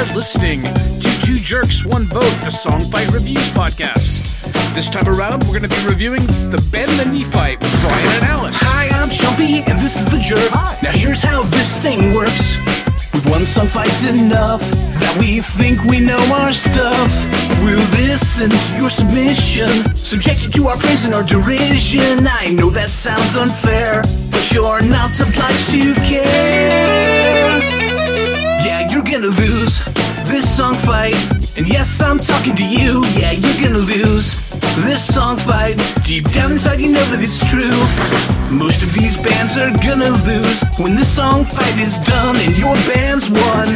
are listening to Two Jerks, One Vote, the Song Fight Reviews podcast. This time around, we're going to be reviewing the Bend the Knee fight with Brian and Alice. Hi, I'm Chumpy, and this is the jerk. Now here's how this thing works. We've won some fights enough that we think we know our stuff. We'll listen to your submission, subject you to our praise and our derision. I know that sounds unfair, but you're not obliged to care. Yeah, you're gonna lose song fight. And yes, I'm talking to you. Yeah, you're gonna lose this song fight. Deep down inside, you know that it's true. Most of these bands are gonna lose when this song fight is done and your band's won.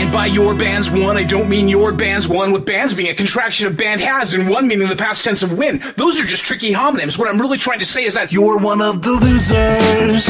And by your band's won, I don't mean your band's won with bands being a contraction of band has and one meaning the past tense of win. Those are just tricky homonyms. What I'm really trying to say is that you're one of the losers.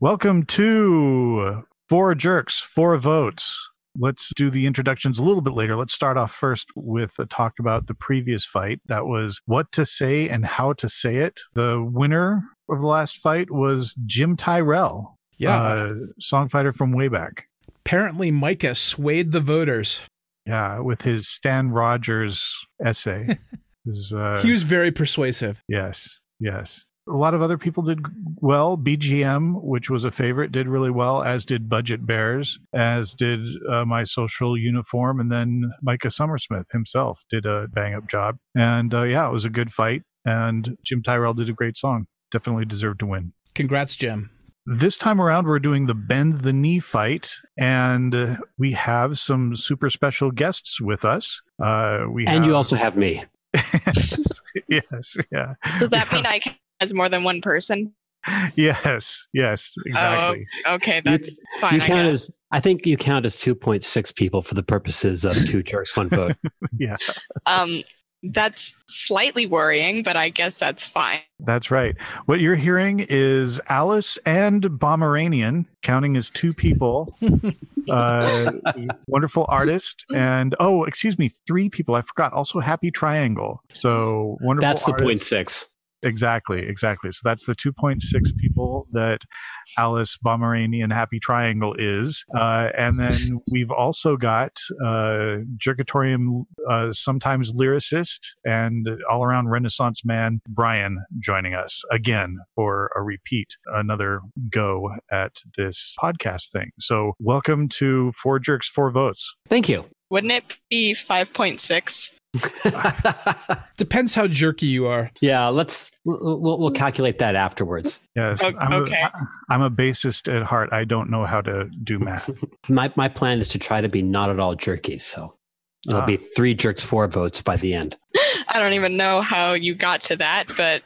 Welcome to Four Jerks, Four Votes. Let's do the introductions a little bit later. Let's start off first with a talk about the previous fight. That was what to say and how to say it. The winner of the last fight was Jim Tyrell, Yeah. uh, songfighter from way back. Apparently, Micah swayed the voters. Yeah, with his Stan Rogers essay. his, uh, he was very persuasive. Yes, yes. A lot of other people did well. BGM, which was a favorite, did really well, as did Budget Bears, as did uh, My Social Uniform, and then Micah Summersmith himself did a bang up job. And uh, yeah, it was a good fight. And Jim Tyrell did a great song. Definitely deserved to win. Congrats, Jim. This time around, we're doing the Bend the Knee fight, and uh, we have some super special guests with us. Uh, we And have, you also have me. yes, yeah. Does that We mean I can as more than one person? Yes, yes, exactly. Oh, okay, that's fine. you I count guess. as I think you count as 2.6 people for the purposes of two jerks, one vote. Yeah, Um, that's slightly worrying, but I guess that's fine. that's right. What you're hearing is Alice and Pomeranian, counting as two people. uh, wonderful artist, and oh, excuse me, three people. I forgot. Also, Happy Triangle. So wonderful. That's the artist. point six. Exactly, exactly. So that's the 2.6 people that Alice Pomeranian Happy Triangle is. Uh, and then we've also got uh, Jerkatorium, uh, sometimes lyricist and all around Renaissance man, Brian, joining us again for a repeat, another go at this podcast thing. So welcome to Four Jerks, Four Votes. Thank you. Wouldn't it be 5.6? Depends how jerky you are. yeah, let's we'll, we'll we'll calculate that afterwards. Yes, O- I'm, okay. a, I'm a bassist at heart. I don't know how to do math. My my plan is to try to be not at all jerky, so it'll Ah. be three jerks, four votes by the end. I don't even know how you got to that, but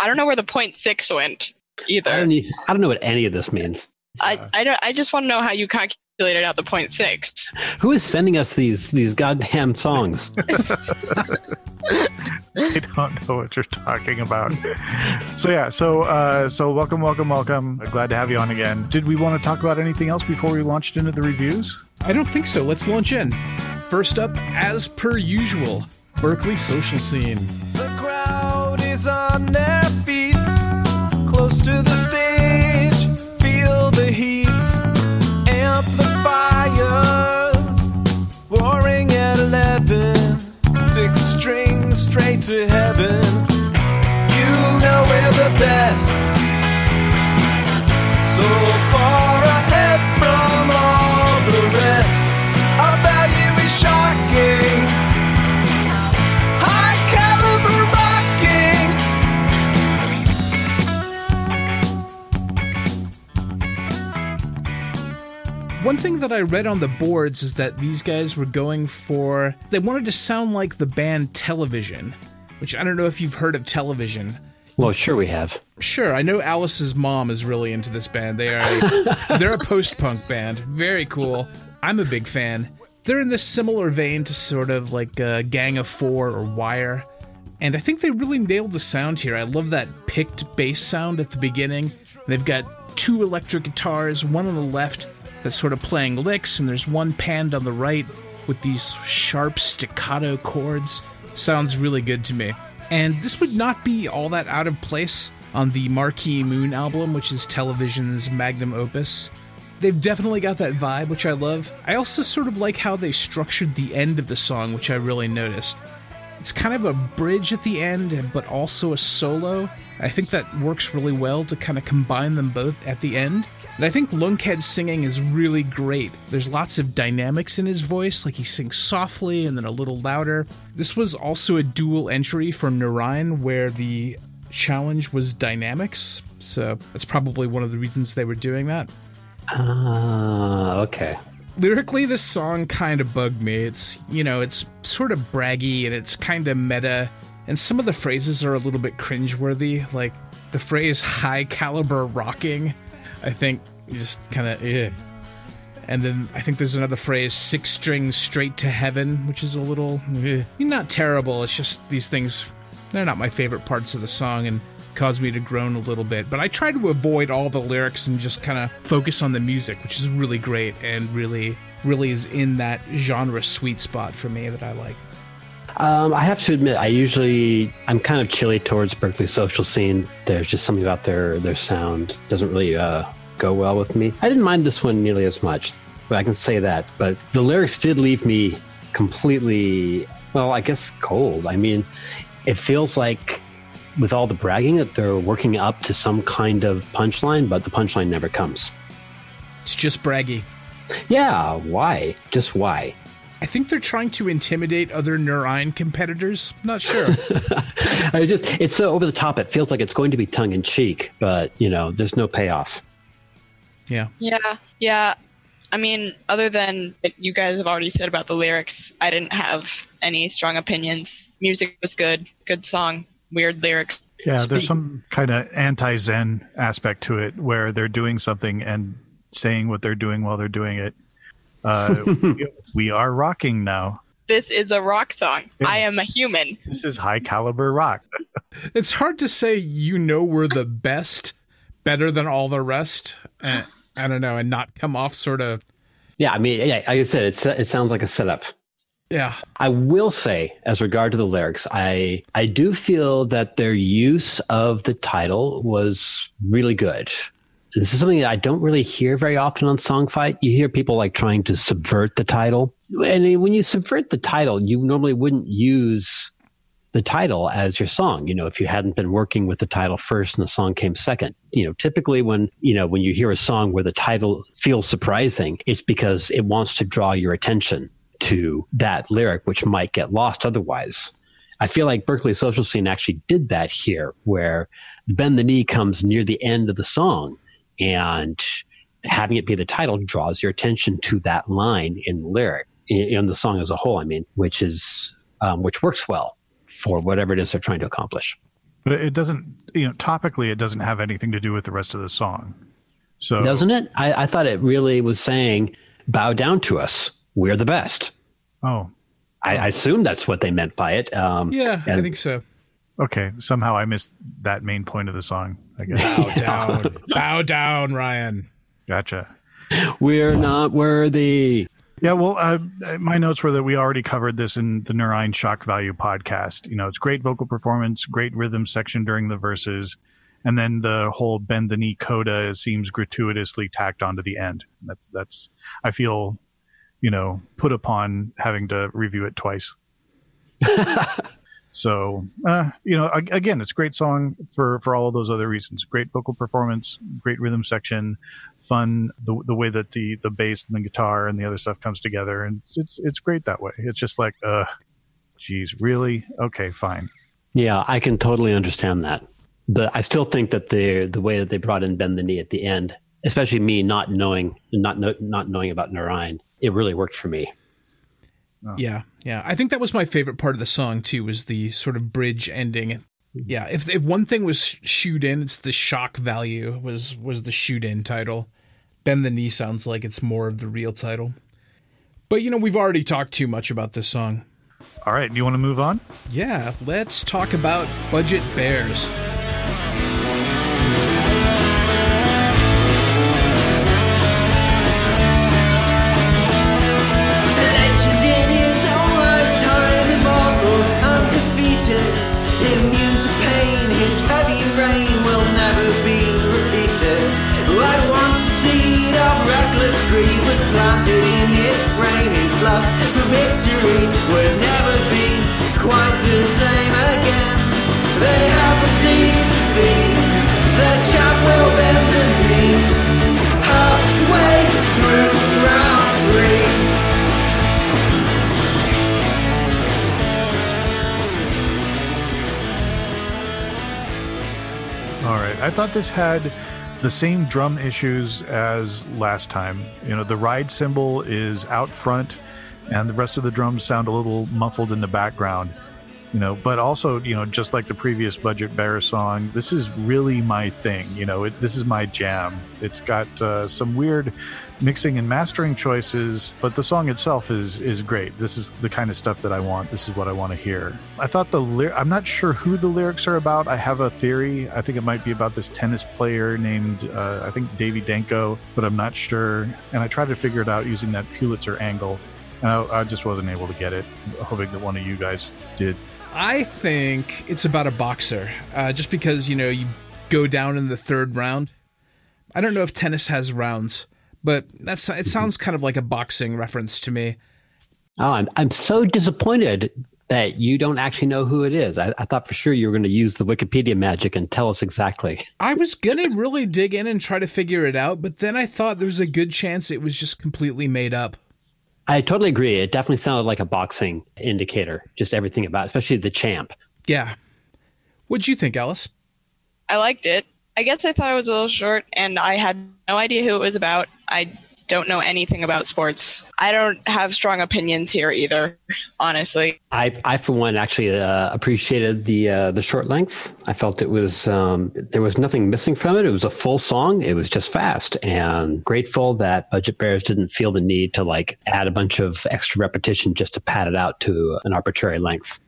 I don't know where the six went I either. don't e- I don't know what any of this means. I, I, don't, I just want to know how you calculated out the 0.6. Who is sending us these these goddamn songs? I don't know what you're talking about. So yeah, so uh, so welcome, welcome, welcome. Glad to have you on again. Did we want to talk about anything else before we launched into the reviews? I don't think so. Let's launch in. First up, as per usual, Berkeley social scene. The crowd is on their feet, close to the straight to heaven. You know we're the best. One thing that I read on the boards is that these guys were going for. They wanted to sound like the band Television, which I don't know if you've heard of Television. Well, sure we have. Sure, I know Alice's mom is really into this band. They are they're a post-punk band. Very cool. I'm a big fan. They're in this similar vein to sort of like uh, Gang of Four or Wire, and I think they really nailed the sound here. I love that picked bass sound at the beginning. They've got two electric guitars, one on the left that's sort of playing licks, and there's one panned on the right with these sharp staccato chords. Sounds really good to me. And this would not be all that out of place on the Marquee Moon album, which is television's magnum opus. They've definitely got that vibe, which I love. I also sort of like how they structured the end of the song, which I really noticed. It's kind of a bridge at the end, but also a solo. I think that works really well to kind of combine them both at the end. And I think Lunkhead's singing is really great. There's lots of dynamics in his voice, like he sings softly and then a little louder. This was also a dual entry from Narayan, where the challenge was dynamics. So that's probably one of the reasons they were doing that. Ah, okay. Lyrically, this song kind of bugged me. It's, you know, it's sort of braggy and it's kind of meta, and some of the phrases are a little bit cringeworthy. Like the phrase high caliber rocking, I think you just kind of, eh. And then I think there's another phrase, six strings straight to heaven, which is a little, eh. not terrible. It's just these things, they're not my favorite parts of the song and caused me to groan a little bit. But I try to avoid all the lyrics and just kind of focus on the music, which is really great and really, really is in that genre sweet spot for me that I like. Um, I have to admit, I usually I'm kind of chilly towards Berkeley social scene. There's just something about their their sound doesn't really uh, go well with me. I didn't mind this one nearly as much, but I can say that. But the lyrics did leave me completely, well, I guess cold. I mean, it feels like with all the bragging that they're working up to some kind of punchline, but the punchline never comes. It's just braggy. Yeah, why? Just why? I think they're trying to intimidate other Narayan competitors. Not sure. I just it's so over the top. It feels like it's going to be tongue in cheek, but you know, there's no payoff. Yeah. Yeah, yeah. I mean, other than what you guys have already said about the lyrics, I didn't have any strong opinions. Music was good, good song, weird lyrics. Yeah, there's some kind of anti Zen aspect to it where they're doing something and saying what they're doing while they're doing it. Uh, we, we are rocking now. This is a rock song. I am a human. This is high caliber rock. It's hard to say you know we're the best, better than all the rest. I don't know, and not come off sort of. Yeah, I mean, yeah, like I said, it's it sounds like a setup. Yeah. I will say, as regard to the lyrics, I I do feel that their use of the title was really good. This is something that I don't really hear very often on Songfight. You hear people like trying to subvert the title, and when you subvert the title, you normally wouldn't use the title as your song. You know, if you hadn't been working with the title first and the song came second. You know, typically when you know when you hear a song where the title feels surprising, it's because it wants to draw your attention to that lyric, which might get lost otherwise. I feel like Berkeley Social Scene actually did that here, where Bend the Knee comes near the end of the song, and having it be the title draws your attention to that line in the lyric, in, the song as a whole. I mean, which is um, which works well for whatever it is they're trying to accomplish. But it doesn't, you know, topically, it doesn't have anything to do with the rest of the song. So Doesn't it? I, I thought it really was saying, "Bow down to us. We're the best." Oh, I, I assume that's what they meant by it. Um, Yeah, I think so. okay. Somehow I missed that main point of the song. I guess. Bow down. Bow down, Ryan. gotcha. We're not worthy. Yeah, well, uh, my notes were that we already covered this in the Narayan Shock Value podcast. You know, it's great vocal performance, great rhythm section during the verses, and then the whole bend the knee coda seems gratuitously tacked onto the end. That's that's I feel, you know, put upon having to review it twice. so, uh, you know, again, it's a great song for for all of those other reasons. Great vocal performance, great rhythm section, fun the the way that the the bass and the guitar and the other stuff comes together, and it's it's, great that way. It's just like, uh, geez, really? Okay, fine. Yeah, I can totally understand that. But I still think that the the way that they brought in Bend the Knee at the end, especially me not knowing not know, not knowing about Narayan, it really worked for me. Oh. Yeah, yeah. I think that was my favorite part of the song too. Was the sort of bridge ending. Yeah, if if one thing was shoot in, it's the shock value was was the shoot in title. Bend the knee sounds like it's more of the real title. But you know, we've already talked too much about this song. All right, do you want to move on? Yeah, let's talk about Budget Bears. All right. I thought this had the same drum issues as last time. You know, the ride cymbal is out front, and the rest of the drums sound a little muffled in the background. You know, but also, you know, just like the previous Budget Bear song, this is really my thing. You know, it, this is my jam. It's got uh, some weird mixing and mastering choices, but the song itself is is great. This is the kind of stuff that I want. This is what I want to hear. I thought the ly- I'm not sure who the lyrics are about. I have a theory. I think it might be about this tennis player named uh, I think Davy Danko, but I'm not sure. And I tried to figure it out using that Pulitzer angle, and I, I just wasn't able to get it. Hoping that one of you guys did. I think it's about a boxer, uh, just because you know you go down in the third round. I don't know if tennis has rounds, but that's it. Sounds kind of like a boxing reference to me. Oh, I'm I'm so disappointed that you don't actually know who it is. I, I thought for sure you were going to use the Wikipedia magic and tell us exactly. I was gonna really dig in and try to figure it out, but then I thought there was a good chance it was just completely made up. I totally agree. It definitely sounded like a boxing indicator. Just everything about, it, especially the champ. Yeah. What'd you think, Alice? I liked it. I guess I thought it was a little short, and I had no idea who it was about. I don't know anything about sports. I don't have strong opinions here either, honestly. I, I for one, actually uh, appreciated the uh, the short length. I felt it was um, there was nothing missing from it. It was a full song. It was just fast, and grateful that Budget Bears didn't feel the need to like add a bunch of extra repetition just to pad it out to an arbitrary length.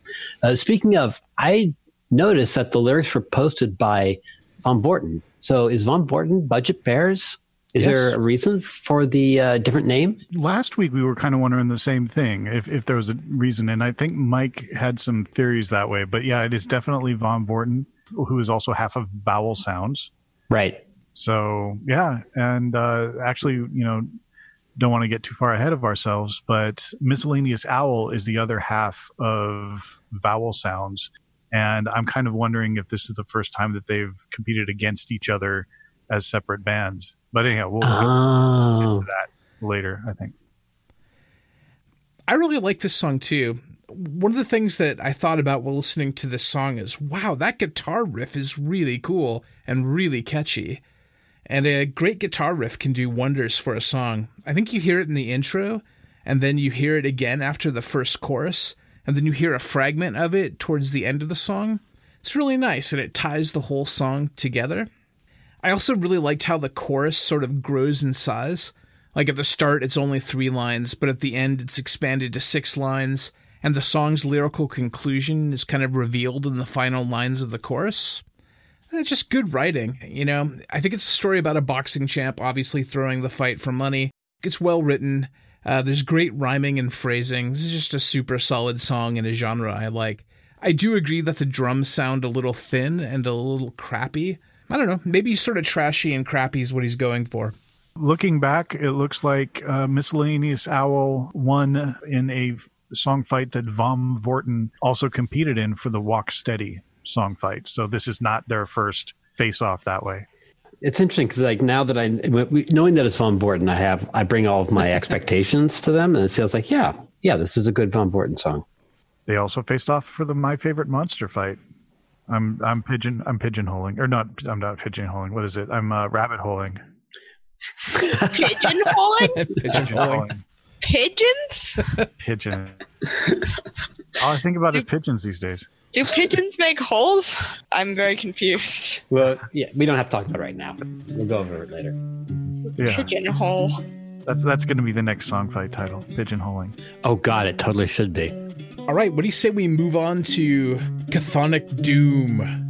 Uh, speaking of, I noticed that the lyrics were posted by Von Vorten. So is Von Vorten Budget Bears? Is Yes. there a reason for the uh, different name? last week we were kind of wondering the same thing if, if there was a reason and i think mike had some theories that way but yeah it is definitely von vorten who is also half of vowel sounds Right. so yeah and uh, actually you know don't want to get too far ahead of ourselves but miscellaneous owl is the other half of vowel sounds and i'm kind of wondering if this is the first time that they've competed against each other as separate bands but anyhow we'll, we'll Oh. get to that later i think I really like this song too. One of the things that I thought about while listening to this song is wow, that guitar riff is really cool and really catchy. And a great guitar riff can do wonders for a song. I think you hear it in the intro, and then you hear it again after the first chorus, and then you hear a fragment of it towards the end of the song. It's really nice, and it ties the whole song together. I also really liked how the chorus sort of grows in size. Like at the start, it's only three lines, but at the end, it's expanded to six lines, and the song's lyrical conclusion is kind of revealed in the final lines of the chorus. And It's just good writing, you know. I think it's a story about a boxing champ obviously throwing the fight for money. It's well written. Uh, there's great rhyming and phrasing. This is just a super solid song in a genre I like. I do agree that the drums sound a little thin and a little crappy. I don't know. Maybe sort of trashy and crappy is what he's going for. Looking back, it looks like uh, Miscellaneous Owl won in a song fight that Von Vorten also competed in for the Walk Steady song fight. So this is not their first face off that way. It's interesting because like now that I we- knowing that it's Von Vorten, I have I bring all of my expectations to them, and it feels like yeah, yeah, this is a good Von Vorten song. They also faced off for the My Favorite Monster fight. I'm I'm pigeon I'm pigeonholing or not I'm not pigeonholing. What is it? I'm uh, rabbit holing. Pigeonholing? Pigeonholing. Pigeons? Pigeon. All I think about is pigeons these days. Do pigeons make holes? I'm very confused. Well, yeah, we don't have to talk about it right now. We'll go over it later. Yeah, Pigeonhole. that's that's going to be the next song fight title. Pigeonholing. Oh God, it totally should be. All right, what do you say we move on to Chthonic Doom?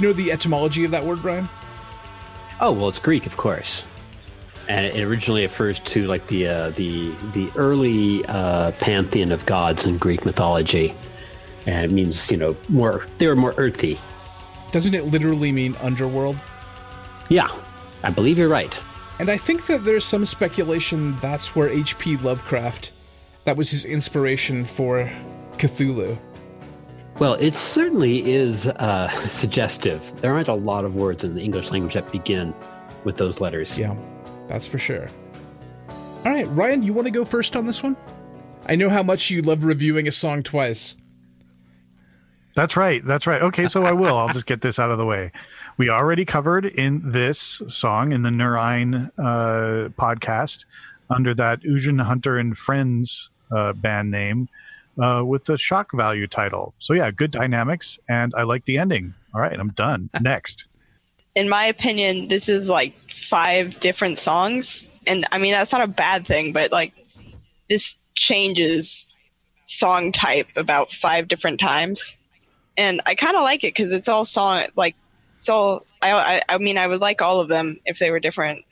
You know the etymology of that word, Brian? Oh well, it's Greek, of course, and it originally refers to like the uh, the the early uh, pantheon of gods in Greek mythology, and it means you know more they were more earthy. Doesn't it literally mean underworld? Yeah, I believe you're right. And I think that there's some speculation that's where H.P. Lovecraft, that was his inspiration for Cthulhu. Well, it certainly is uh, suggestive. There aren't a lot of words in the English language that begin with those letters. Yeah, that's for sure. All right, Ryan, you want to go first on this one? I know how much you love reviewing a song twice. That's right. That's right. Okay, so I will. I'll just get this out of the way. We already covered in this song in the Nurine uh, podcast under that Ujin Hunter and Friends uh, band name uh, with the shock value title. So yeah, good dynamics, and I like the ending. All right, I'm done. Next. In my opinion, this is like five different songs. And I mean, that's not a bad thing, but like this changes song type about five different times. And I kind of like it because it's all song, like, it's all, I, I, I mean, I would like all of them if they were different,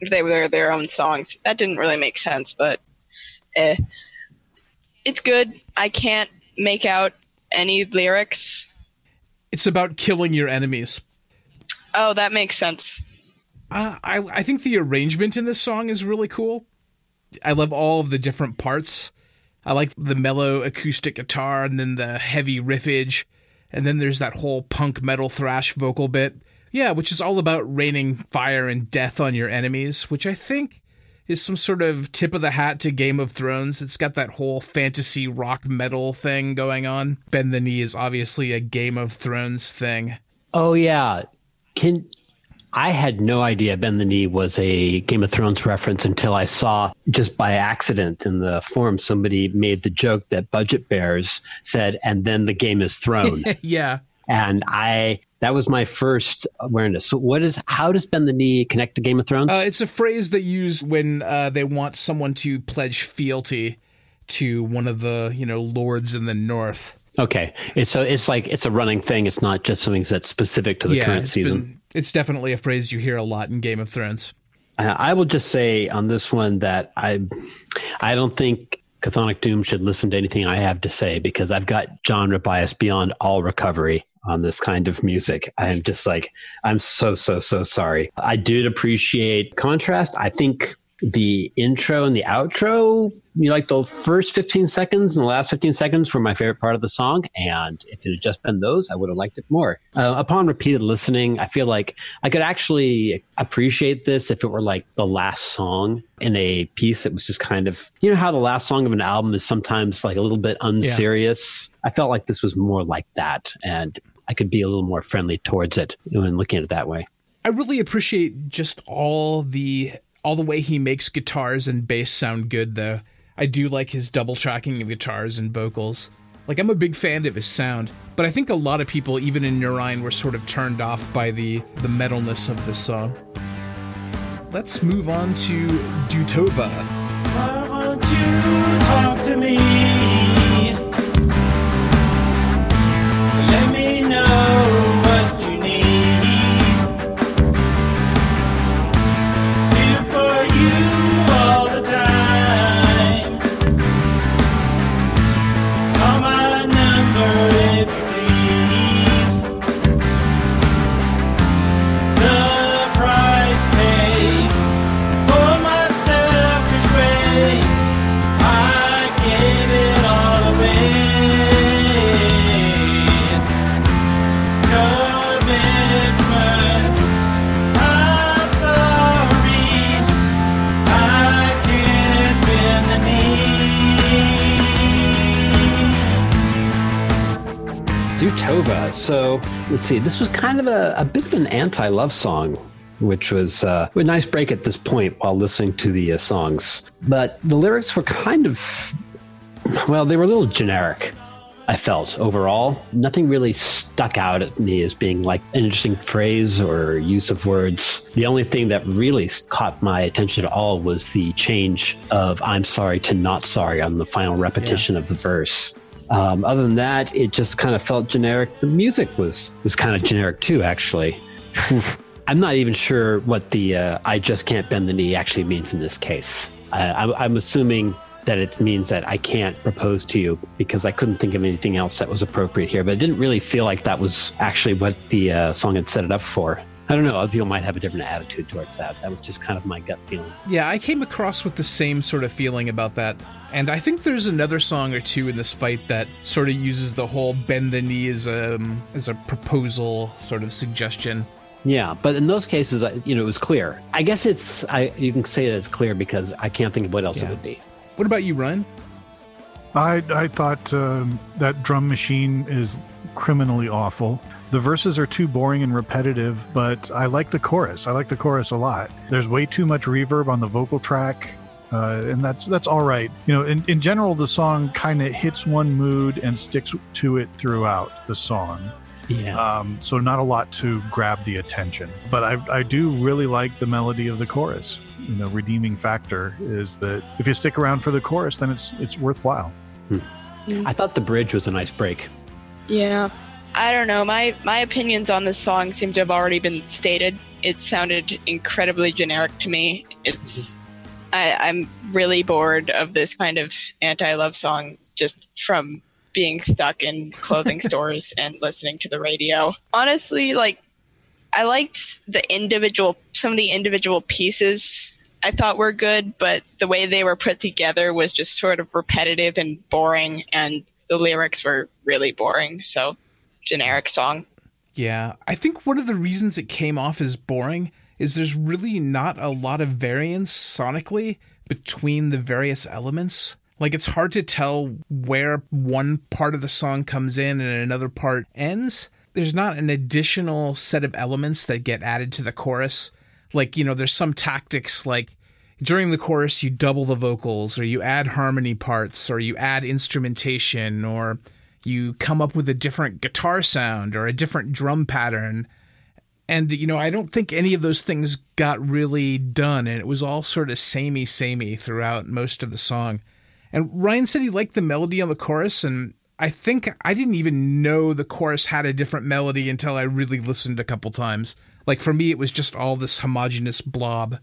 if they were their own songs. That didn't really make sense, but eh. It's good. I can't make out any lyrics. It's about killing your enemies. Oh, that makes sense. Uh, I I think the arrangement in this song is really cool. I love all of the different parts. I like the mellow acoustic guitar and then the heavy riffage, and then there's that whole punk metal thrash vocal bit. Yeah, which is all about raining fire and death on your enemies, which I think is some sort of tip of the hat to Game of Thrones. It's got that whole fantasy rock metal thing going on. Bend the Knee is obviously a Game of Thrones thing. Oh yeah, can I had no idea Bend the Knee was a Game of Thrones reference until I saw just by accident in the forum somebody made the joke that Budget Bears said, and then the game is thrown. yeah. and I that was my first awareness. So what is how does Bend the Knee connect to Game of Thrones? Uh, it's a phrase they use when uh, they want someone to pledge fealty to one of the you know lords in the north. okay, it's so it's like it's a running thing. It's not just something that's specific to the yeah, current it's season. been- it's definitely a phrase you hear a lot in Game of Thrones. Uh, I will just say on this one that I, I don't think Chthonic Doom should listen to anything I have to say because I've got genre bias beyond all recovery on this kind of music. I'm just like, I'm so, so, so sorry. I did appreciate contrast. I think the intro and the outro, you know, like the first 15 seconds and the last 15 seconds were my favorite part of the song. And if it had just been those, I would have liked it more. Uh, upon repeated listening, I feel like I could actually appreciate this if it were like the last song in a piece that was just kind of, you know, how the last song of an album is sometimes like a little bit unserious. I felt like this was more like that. And I could be a little more friendly towards it when looking at it that way. I really appreciate just all the all the way he makes guitars and bass sound good though. I do like his double tracking of guitars and vocals. Like I'm a big fan of his sound, but I think a lot of people even in Nurine were sort of turned off by the the metalness of this song. Let's move on to Dutova. Know So let's see. This was kind of a, a bit of an anti-love song, which was uh, a nice break at this point while listening to the uh, songs. But the lyrics were kind of, well, they were a little generic. I felt overall nothing really stuck out at me as being like an interesting phrase or use of words. The only thing that really caught my attention at all was the change of "I'm sorry" to "not sorry" on the final repetition of the verse. Um, other than that, it just kind of felt generic. The music was was kind of generic too, actually. I'm not even sure what the uh, "I just can't bend the knee" actually means in this case. I, I'm, I'm assuming that it means that I can't propose to you because I couldn't think of anything else that was appropriate here. But it didn't really feel like that was actually what the uh, song had set it up for. I don't know. Other people might have a different attitude towards that. That was just kind of my gut feeling. Yeah, I came across with the same sort of feeling about that. And I think there's another song or two in this fight that sort of uses the whole bend the knee as a, as a proposal sort of suggestion. Yeah, but in those cases, you know, it was clear. I guess it's I you can say that it's clear because I can't think of what else it would be. What about you, Ryan? I I thought um, that drum machine is criminally awful. The verses are too boring and repetitive, but I like the chorus. I like the chorus a lot. There's way too much reverb on the vocal track, uh, and that's that's all right. You know, in, in general, the song kind of hits one mood and sticks to it throughout the song. Yeah. Um, so not a lot to grab the attention, but I, I do really like the melody of the chorus. You know, redeeming factor is that if you stick around for the chorus, then it's it's worthwhile. I thought the bridge was a nice break. Yeah. I don't know. My my opinions on this song seem to have already been stated. It sounded incredibly generic to me. It's mm-hmm. I, I'm really bored of this kind of anti-love song just from being stuck in clothing stores and listening to the radio. Honestly, like I liked the individual some of the individual pieces I thought were good, but the way they were put together was just sort of repetitive and boring and the lyrics were really boring. So generic song. Yeah, I think one of the reasons it came off as boring is there's really not a lot of variance sonically between the various elements. Like it's hard to tell where one part of the song comes in and another part ends. There's not an additional set of elements that get added to the chorus. Like, you know, there's some tactics like during the chorus you double the vocals or you add harmony parts or you add instrumentation or you come up with a different guitar sound or a different drum pattern. And you know i don't think any of those things got really done and it was all sort of samey samey throughout most of the song. And ryan said he liked the melody on the chorus and i think i didn't even know the chorus had a different melody until i really listened a couple times. Like for me it was just all this homogenous blob.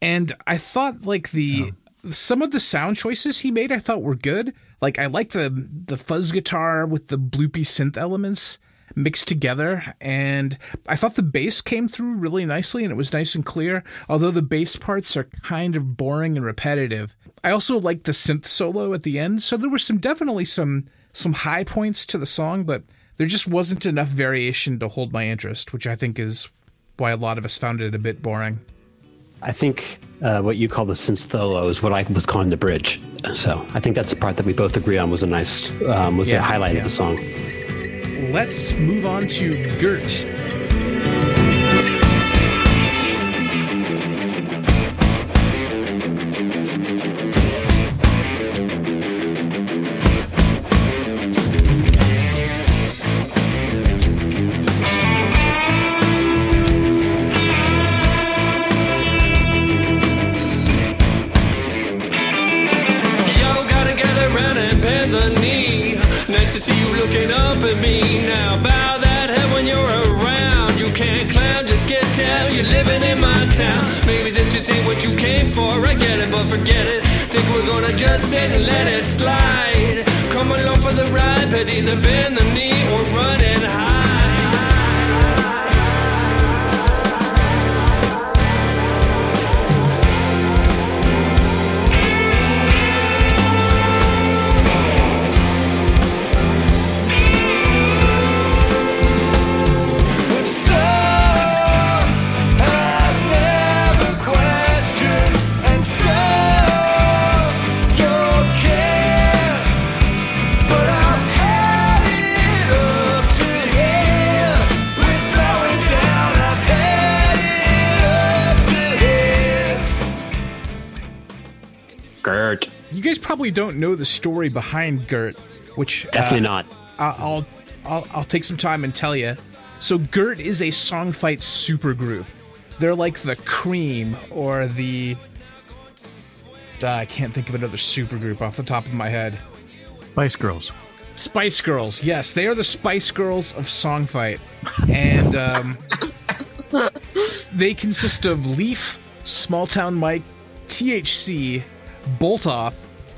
And I thought like the some of the sound choices he made I thought were good. Like I like the the fuzz guitar with the bloopy synth elements mixed together and I thought the bass came through really nicely and it was nice and clear although the bass parts are kind of boring and repetitive. I also liked the synth solo at the end so there were some definitely some some high points to the song but there just wasn't enough variation to hold my interest which I think is why a lot of us found it a bit boring. I think uh, what you call the synth solo is what I was calling the bridge. So I think that's the part that we both agree on was a nice, um, was Yeah, a highlight yeah. of the song. Let's move on to Gert. Story behind Gert, which uh, Definitely not. I- I'll, I'll I'll take some time and tell you. So Gert is a song fight supergroup. They're like the Cream or the. Uh, I can't think of another supergroup off the top of my head. Spice Girls. Spice Girls, yes, they are the Spice Girls of Songfight, and um, they consist of Leaf, Small Town Mike, THC, Bolt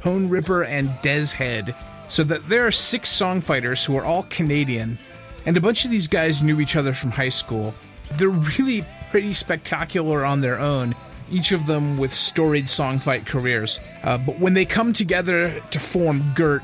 Hone Ripper, and Des Head. So that there are six songfighters who are all Canadian, and a bunch of these guys knew each other from high school. They're really pretty spectacular on their own, each of them with storied songfight careers. Uh, but when they come together to form GERT,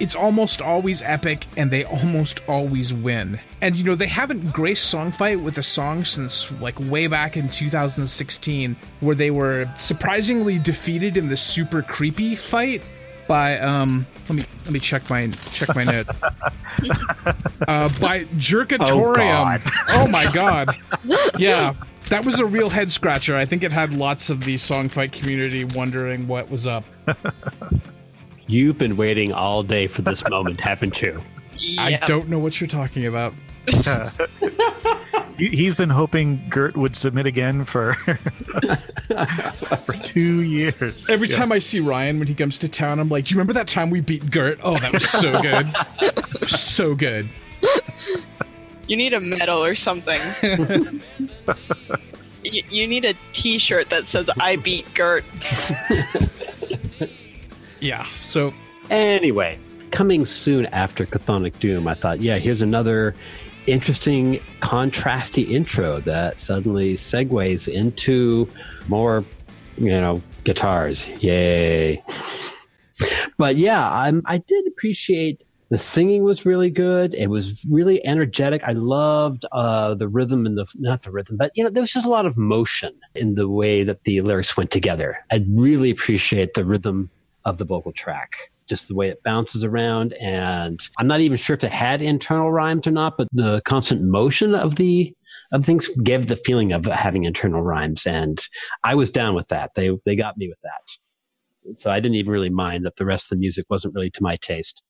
it's almost always epic and they almost always win. And you know, they haven't graced Songfight with a song since like way back in 2016 where they were surprisingly defeated in the super creepy fight by um let me let me check my check my note. uh by Jerkatorium. Oh, my god. Yeah. That was a real head scratcher. I think it had lots of the Songfight community wondering what was up. You've been waiting all day for this moment, haven't you? I don't know what you're talking about. He- He's been hoping Gert would submit again for for two years. Every Yeah. time I see Ryan when he comes to town, I'm like, "Do you remember that time we beat Gert? Oh, that was so good, so good." You need a medal or something. you, you need a T-shirt that says "I beat Gert." Yeah. So Anyway, coming soon after Chthonic Doom, I thought, yeah, here's another interesting contrasty intro that suddenly segues into more, you know, guitars. Yay. but yeah, I'm I did appreciate the singing was really good. It was really energetic. I loved uh, the rhythm and the not the rhythm, but you know, there was just a lot of motion in the way that the lyrics went together. I really appreciate the rhythm of the vocal track. Just the way it bounces around, and I'm not even sure if it had internal rhymes or not, but the constant motion of the of things gave the feeling of having internal rhymes, and I was down with that. They they got me with that, so I didn't even really mind that the rest of the music wasn't really to my taste.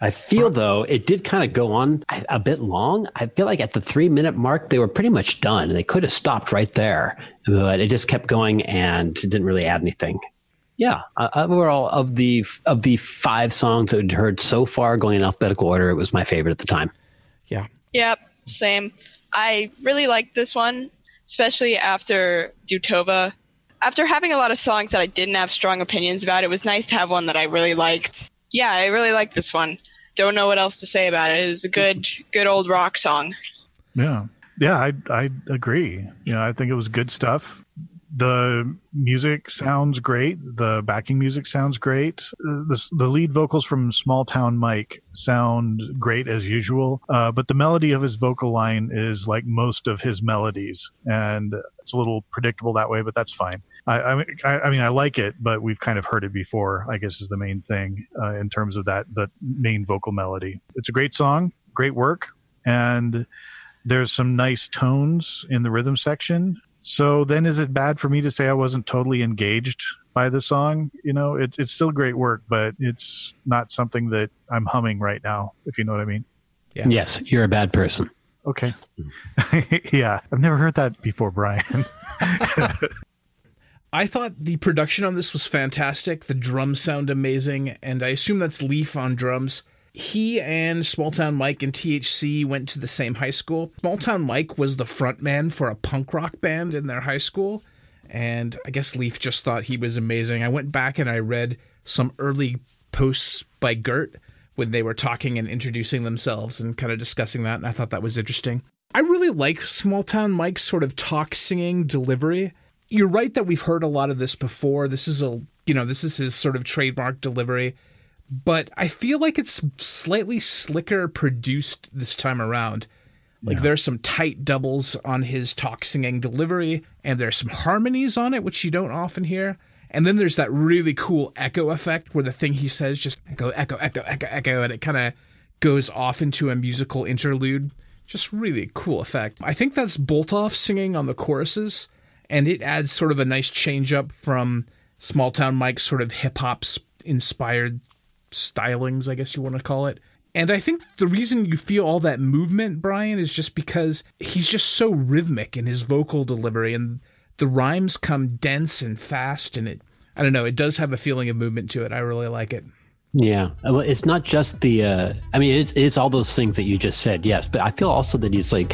I feel though it did kind of go on a bit long. I feel like at the three minute mark they were pretty much done, and they could have stopped right there, but it just kept going and it didn't really add anything. Yeah, uh, overall of the of the five songs I'd heard so far, going in alphabetical order, it was my favorite at the time. yeah, Yep, same. I really liked this one, especially after Dutova. After having a lot of songs that I didn't have strong opinions about, it was nice to have one that I really liked. Yeah, I really liked this one. Don't know what else to say about it. It was a good, good old rock song. Yeah, yeah, I I agree. You know, I think it was good stuff. The music sounds great. The backing music sounds great. The, the lead vocals from Small Town Mike sound great as usual, uh, but the melody of his vocal line is like most of his melodies, and it's a little predictable that way. But that's fine. I, I, I mean, I like it, but we've kind of heard it before. I guess is the main thing uh, in terms of that the main vocal melody. It's a great song, great work, and there's some nice tones in the rhythm section. So then is it bad for me to say I wasn't totally engaged by the song? You know, it's it's still great work, but it's not something that I'm humming right now, if you know what I mean. Yeah. Yes, you're a bad person. Okay. yeah. I've never heard that before, Brian. I thought the production on this was fantastic. The drums sound amazing, and I assume that's Leaf on drums. He and Small Town Mike and THC went to the same high school. Small Town Mike was the frontman for a punk rock band in their high school, and I guess Leaf just thought he was amazing. I went back and I read some early posts by Gert when they were talking and introducing themselves and kind of discussing that, and I thought that was interesting. I really like Small Town Mike's sort of talk singing delivery you're right that we've heard a lot of this before. This is a you know this is his sort of trademark delivery, but I feel like it's slightly slicker produced this time around. Like there's some tight doubles on his talk singing delivery, and there's some harmonies on it which you don't often hear. And then there's that really cool echo effect where the thing he says just echo, echo, echo, echo, echo, and it kind of goes off into a musical interlude. Just really cool effect. I think that's Boltoff singing on the choruses and it adds sort of a nice change up from Small Town Mike's sort of hip hop inspired stylings, I guess you want to call it. And I think the reason you feel all that movement, Brian, is just because he's just so rhythmic in his vocal delivery, and the rhymes come dense and fast, and it, I don't know, it does have a feeling of movement to it. I really like it. Yeah, well, it's not just the. Uh, I mean, it's, it's all those things that you just said. Yes, but I feel also that he's like,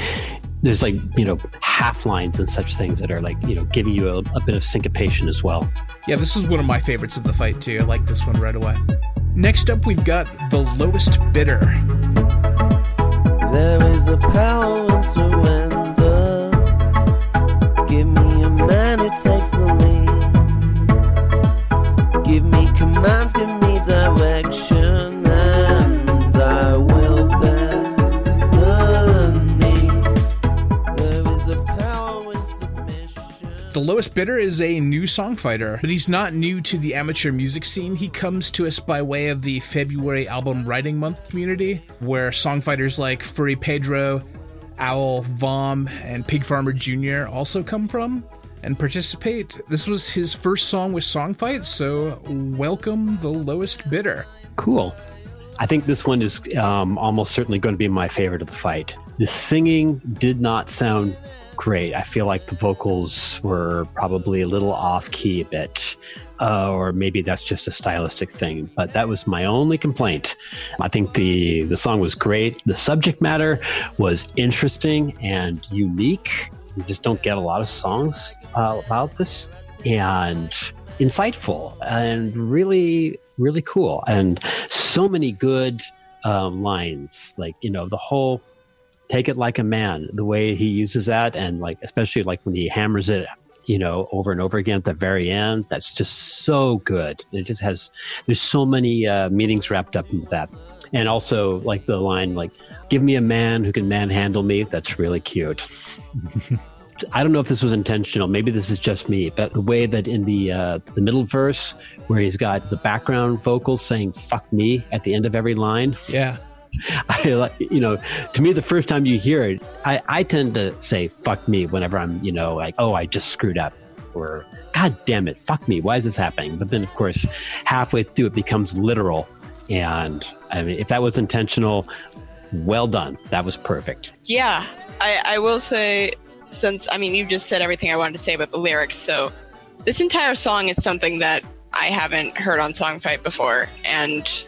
there's like you know half lines and such things that are like you know giving you a, a bit of syncopation as well. Yeah, this is one of my favorites of the fight too. I like this one right away. Next up, we've got the lowest bidder. There is power in surrender. The lowest bidder is a new songfighter, but he's not new to the amateur music scene. He comes to us by way of the February album writing month community, where songfighters like Furry Pedro, Owl Vom, and Pig Farmer Jr. also come from and participate. This was his first song with Songfight, so welcome the lowest bidder. Cool. I think this one is um, almost certainly going to be my favorite of the fight. The singing did not sound great. I feel like the vocals were probably a little off key a bit. Uh, or maybe that's just a stylistic thing, but that was my only complaint. I think the the song was great. The subject matter was interesting and unique. You just don't get a lot of songs uh, about this, and insightful and really really cool and so many good um, lines like you know the whole take it like a man the way he uses that. And like especially like when he hammers it you know over and over again at the very end that's just so good. It just has there's so many uh, meanings wrapped up into that. And also like the line like give me a man who can manhandle me. That's really cute. I don't know if this was intentional. Maybe this is just me, but the way that in the uh, the middle verse, where he's got the background vocals saying "fuck me" at the end of every line, Yeah. I like you know. To me, the first time you hear it, I, I tend to say "fuck me" whenever I'm you know like, oh, I just screwed up, or God damn it, fuck me, why is this happening? But then, of course, halfway through, it becomes literal, and I mean, if that was intentional, well done. That was perfect. Yeah, I, I will say, since I mean, you just said everything I wanted to say about the lyrics, so this entire song is something that I haven't heard on Songfight before, and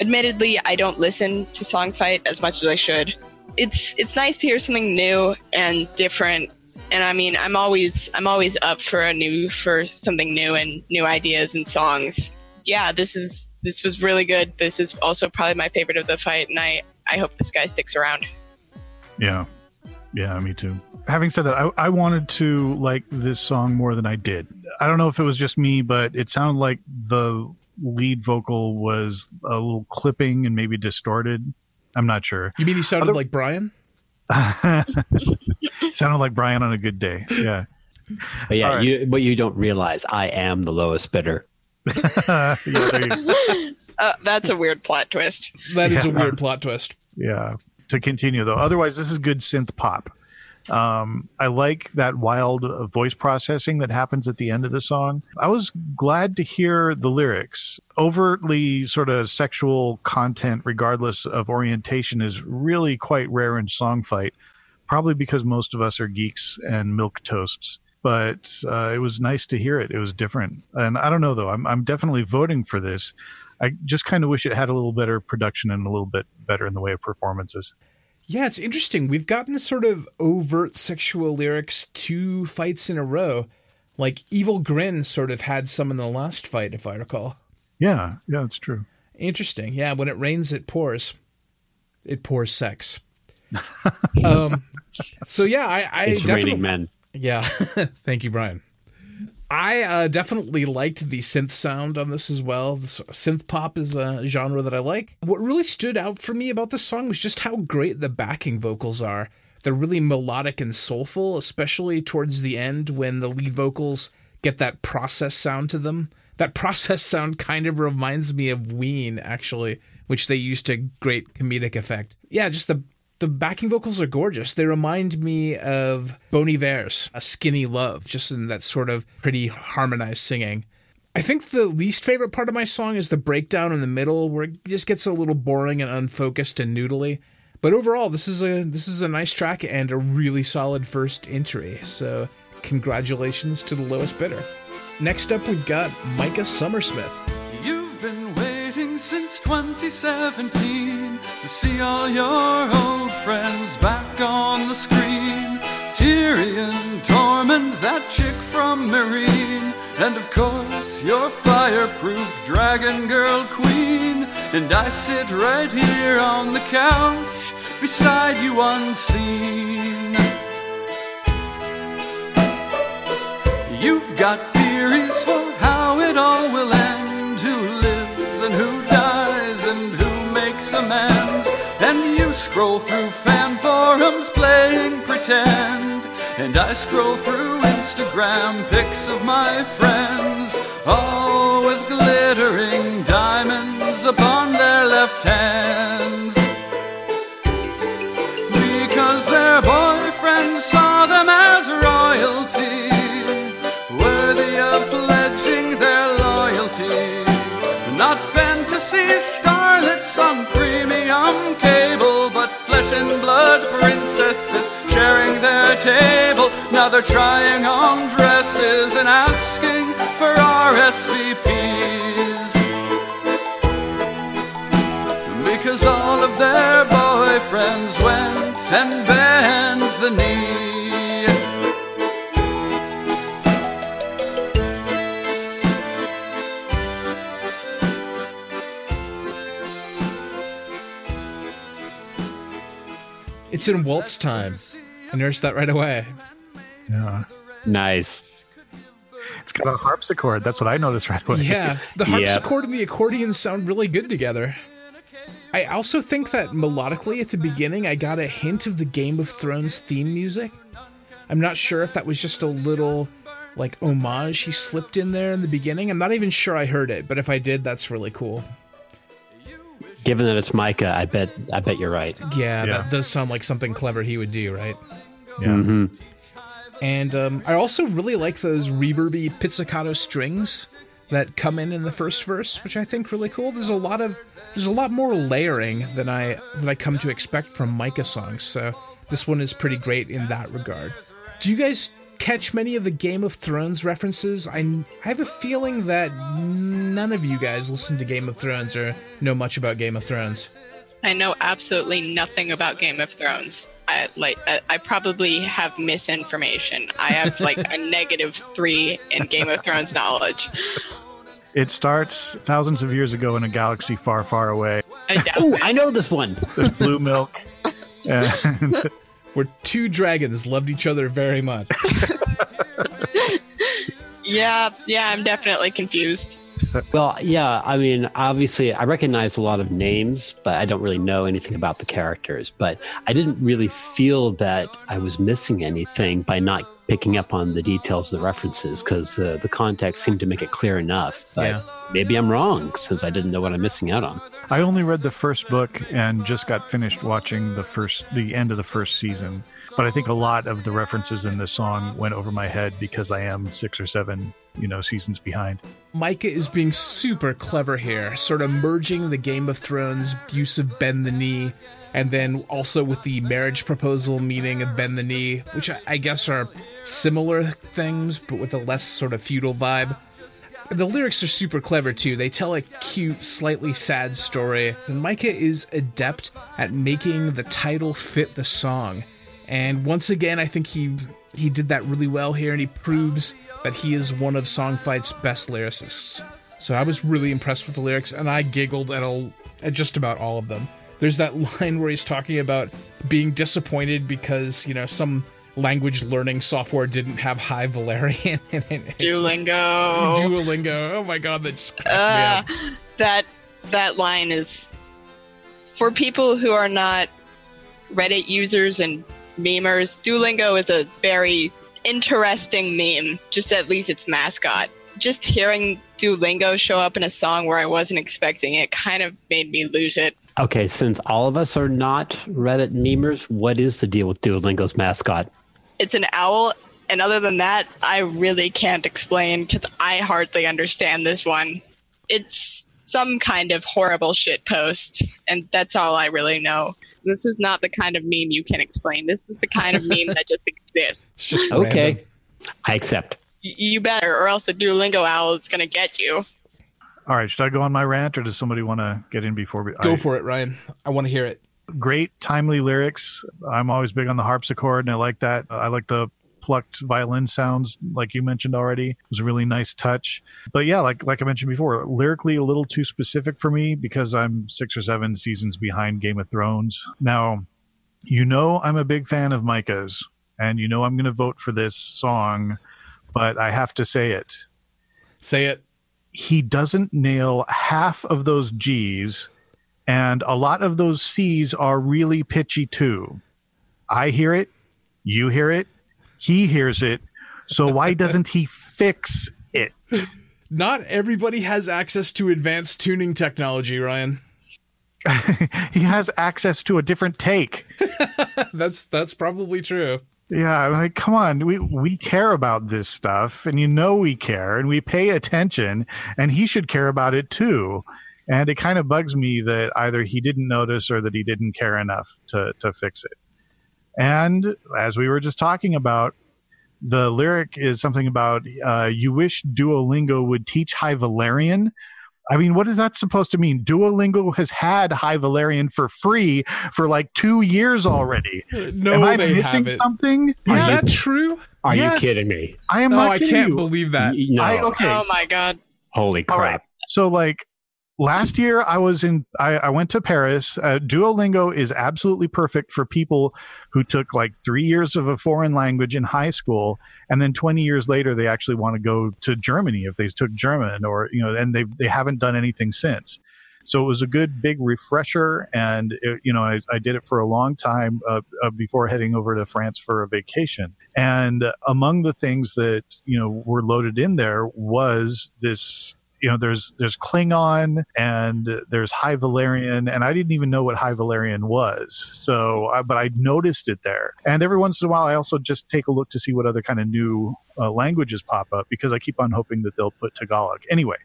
admittedly, I don't listen to Songfight as much as I should. It's it's nice to hear something new and different, and I mean, I'm always I'm always up for a new for something new and new ideas and songs. Yeah, this is this was really good. This is also probably my favorite of the fight, and I I hope this guy sticks around. Yeah. Yeah, me too. Having said that, I, I wanted to like this song more than I did. I don't know if it was just me, but it sounded like the lead vocal was a little clipping and maybe distorted. I'm not sure. You mean he sounded Other- like Brian? sounded like Brian on a good day. Yeah. But yeah, All right. you, what you don't realize, I am the lowest bidder. yeah, Uh, that's a weird plot twist. That is a weird plot twist. yeah. To continue though, otherwise this is good synth pop. Um, I like that wild voice processing that happens at the end of the song. I was glad to hear the lyrics. Overtly sort of sexual content, regardless of orientation, is really quite rare in song fight. Probably because most of us are geeks and milk toasts. But uh, it was nice to hear it. It was different, and I don't know though. I'm I'm definitely voting for this. I just kind of wish it had a little better production and a little bit better in the way of performances. Yeah, it's interesting. We've gotten sort of overt sexual lyrics two fights in a row. Like Evil Grin sort of had some in the last fight, if I recall. Yeah, yeah, it's true. Interesting. Yeah, when it rains, it pours. It pours sex. um, so yeah, I, I It's definitely, raining men. Yeah, thank you, Brian. I uh, definitely liked the synth sound on this as well. Synth pop is a genre that I like. What really stood out for me about this song was just how great the backing vocals are. They're really melodic and soulful, especially towards the end when the lead vocals get that process sound to them. That process sound kind of reminds me of Ween, actually, which they used to great comedic effect. Yeah, just the the backing vocals are gorgeous. They remind me of Bon Iver's "A Skinny Love," just in that sort of pretty harmonized singing. I think the least favorite part of my song is the breakdown in the middle, where it just gets a little boring and unfocused and noodly. But overall, this is a this is a nice track and a really solid first entry. So congratulations to the lowest bidder. Next up, we've got Micah Summersmith. 2017 to see all your old friends back on the screen. Tyrion, Tormund, that chick from Meereen, and of course your fireproof dragon girl queen. And I sit right here on the couch beside you unseen. You've got theories for how it all will end. Who lives and who scroll through fan forums playing pretend. And I scroll through Instagram pics of my friends, all with glittering table. Now they're trying on dresses and asking for our RSVPs because all of their boyfriends went and bent the knee. It's in waltz time. I noticed that right away. Yeah. Nice. It's got a harpsichord. That's what I noticed right away. Yeah, the Yep. harpsichord and the accordion sound really good together. I also think that melodically at the beginning, I got a hint of the Game of Thrones theme music. I'm not sure if that was just a little like homage he slipped in there in the beginning. I'm not even sure I heard it, but if I did, that's really cool. Given that it's Micah, I bet I bet you're right. Yeah, Yeah. that does sound like something clever he would do, right? Yeah. And um, I also really like those reverby pizzicato strings that come in in the first verse, which I think really cool. There's a lot of there's a lot more layering than I than I come to expect from Micah songs. So this one is pretty great in that regard. Do you guys catch many of the Game of Thrones references? I I have a feeling that none of you guys listen to Game of Thrones or know much about Game of Thrones. I know absolutely nothing about Game of Thrones. I like I, I probably have misinformation. I have like a negative three in Game of Thrones knowledge. It starts thousands of years ago in a galaxy far, far away. I Oh. I know this one. There's blue milk. And Where two dragons loved each other very much. Yeah, yeah, I'm definitely confused. Well, yeah, I mean, obviously, I recognize a lot of names, but I don't really know anything about the characters. But I didn't really feel that I was missing anything by not picking up on the details of the references because uh, the context seemed to make it clear enough. But Yeah. maybe I'm wrong since I didn't know what I'm missing out on. I only read the first book and just got finished watching the first, the end of the first season. But I think a lot of the references in this song went over my head because I am six or seven, you know, seasons behind. Micah is being super clever here, sort of merging the Game of Thrones use of bend the knee, and then also with the marriage proposal meaning of bend the knee, which I, I guess are similar things, but with a less sort of feudal vibe. The lyrics are super clever too. They tell a cute, slightly sad story, and Micah is adept at making the title fit the song. And once again, I think he he did that really well here, and he proves that he is one of Songfight's best lyricists. So I was really impressed with the lyrics, and I giggled at, all, at just about all of them. There's that line where he's talking about being disappointed because you know some language learning software didn't have High Valyrian in it. Duolingo. Duolingo. Oh my god, that just Uh, that that line is for people who are not Reddit users and memers. Duolingo is a very interesting meme. Just at least its mascot. Just hearing Duolingo show up in a song where I wasn't expecting it kind of made me lose it. Okay, since all of us are not Reddit memers, what is the deal with Duolingo's mascot? It's an owl, and other than that, I really can't explain because I hardly understand this one. It's some kind of horrible shit post, and that's all I really know. This is not the kind of meme you can explain. This is the kind of meme that just exists. It's just Okay, random. I accept. Y- you better, or else the Duolingo owl is going to get you. All right, should I go on my rant, or does somebody want to get in before we Go I- for it, Ryan. I want to hear it. Great timely lyrics. I'm always big on the harpsichord, and I like that. I like the plucked violin sounds, like you mentioned already. It was a really nice touch. But yeah, like like I mentioned before, lyrically a little too specific for me because I'm six or seven seasons behind Game of Thrones. Now, you know I'm a big fan of Micah's, and you know I'm going to vote for this song, but I have to say it Say it. he doesn't nail half of those G's, and a lot of those C's are really pitchy too. I hear it, you hear it, he hears it. So why doesn't he fix it? Not everybody has access to advanced tuning technology, Ryan. He has access to a different take. That's that's probably true. Yeah, like, come on, we we care about this stuff, and you know we care, and we pay attention, and he should care about it too. And it kind of bugs me that either he didn't notice or that he didn't care enough to to fix it. And as we were just talking about, the lyric is something about uh, you wish Duolingo would teach High Valyrian. I mean, what is that supposed to mean? Duolingo has had High Valyrian for free for like two years already. No, Am I they missing haven't. something? Is Yeah, that true? Are Yes. you kidding me? I am No, not I can't you. believe that. No. I, okay, Oh my god. Holy crap. right. so like last year I was in I, I went to Paris. Uh, Duolingo is absolutely perfect for people who took like three years of a foreign language in high school, and then twenty years later they actually want to go to Germany if they took German or you know, and they they haven't done anything since. So it was a good big refresher, and it, you know I, I did it for a long time uh, uh, before heading over to France for a vacation. And among the things that you know were loaded in there was this you know there's there's Klingon and there's High Valyrian and I didn't even know what High Valyrian was. So I, but I noticed it there. And every once in a while I also just take a look to see what other kind of new uh, languages pop up because I keep on hoping that they'll put Tagalog. Anyway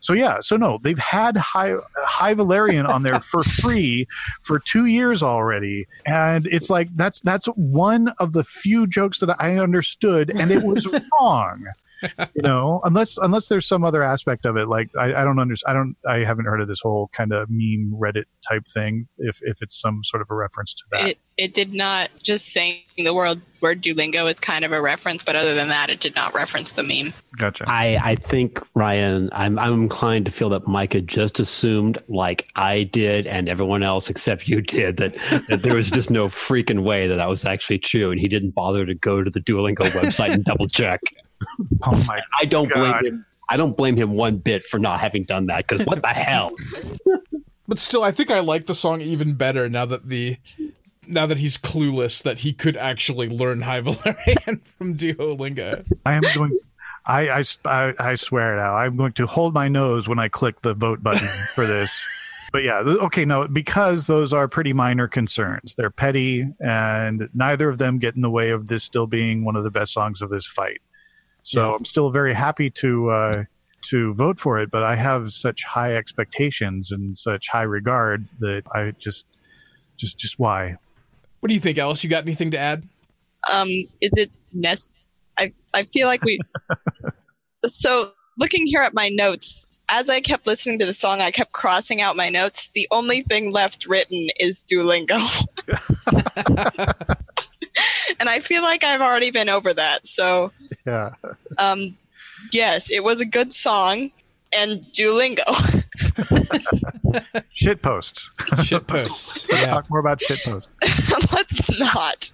so yeah so no they've had High High Valyrian on there for free for two years already. And it's like that's that's one of the few jokes that I understood and it was wrong you know unless unless there's some other aspect of it like i, I don't understand i don't i haven't heard of this whole kind of meme reddit type thing if if it's some sort of a reference to that It it did not just saying the word word Duolingo is kind of a reference, but other than that, it did not reference the meme. gotcha I, I think Ryan, I'm I'm inclined to feel that Micah just assumed, like I did, and everyone else except you did, that, that there was just no freaking way that that was actually true, and he didn't bother to go to the Duolingo website and double check. oh my I don't blame him. I don't blame him one bit for not having done that because what the hell? But still, I think I like the song even better now that the now that he's clueless that he could actually learn High Valyrian from Duolingo. i am going I, I, I swear it now i'm going to hold my nose when i click the vote button for this but yeah okay no because those are pretty minor concerns they're petty and neither of them get in the way of this still being one of the best songs of this fight so Yeah. i'm still very happy to uh to vote for it but i have such high expectations and such high regard that i just just just why What do you think, Alice? You got anything to add? Um, is it nest? I I feel like we. so looking here at my notes, as I kept listening to the song, I kept crossing out my notes. The only thing left written is Duolingo. and I feel like I've already been over that. So, yeah um, yes, it was a good song and Duolingo. shit posts Shit posts. let's Yeah. talk more about shit posts Let's not.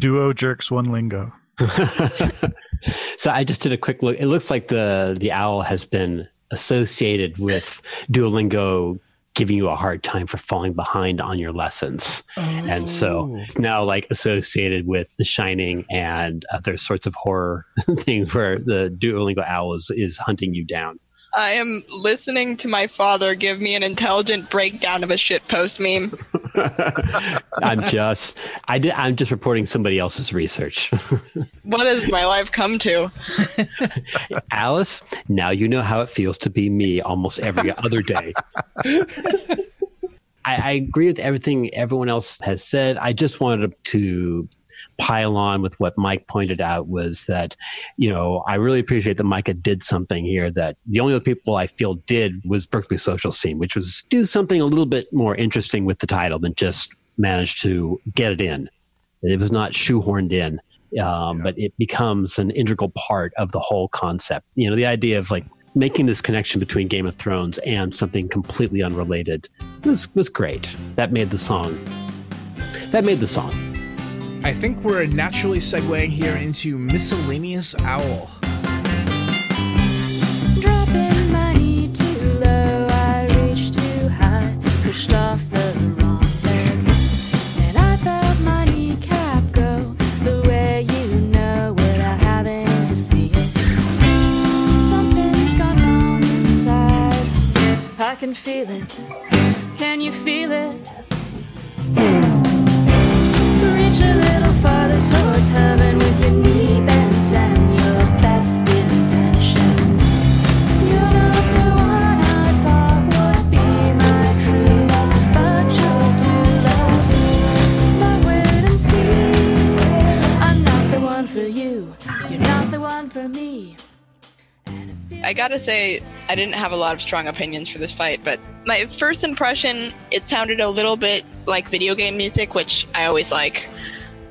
duo jerks one lingo so I just did a quick look. It looks like the the owl has been associated with Duolingo giving you a hard time for falling behind on your lessons. And so Oh. it's now like associated with The Shining and other sorts of horror things where the Duolingo owl is, is hunting you down. I am listening to my father give me an intelligent breakdown of a shitpost meme. I'm just I did I'm just reporting somebody else's research. What has my life come to? Alice, now you know how it feels to be me almost every other day. I, I agree with everything everyone else has said. I just wanted to pile on with what Mike pointed out was that, you know, I really appreciate that Micah did something here that the only other people I feel did was Berkeley Social Scene, which was do something a little bit more interesting with the title than just manage to get it in. It was not shoehorned in, um, but it becomes an integral part of the whole concept. You know, the idea of like making this connection between Game of Thrones and something completely unrelated was was great. That made the song. That made the song. I think we're naturally segueing here into Miscellaneous Owl. Dropping money too low, I reached too high, pushed off the wrong leg. And I felt money cap go the way you know without having to see it. Something's gone wrong inside. I can feel it. Can you feel it? For you. You're not the one for me. I gotta say, I didn't have a lot of strong opinions for this fight, but my first impression, it sounded a little bit like video game music, which I always like.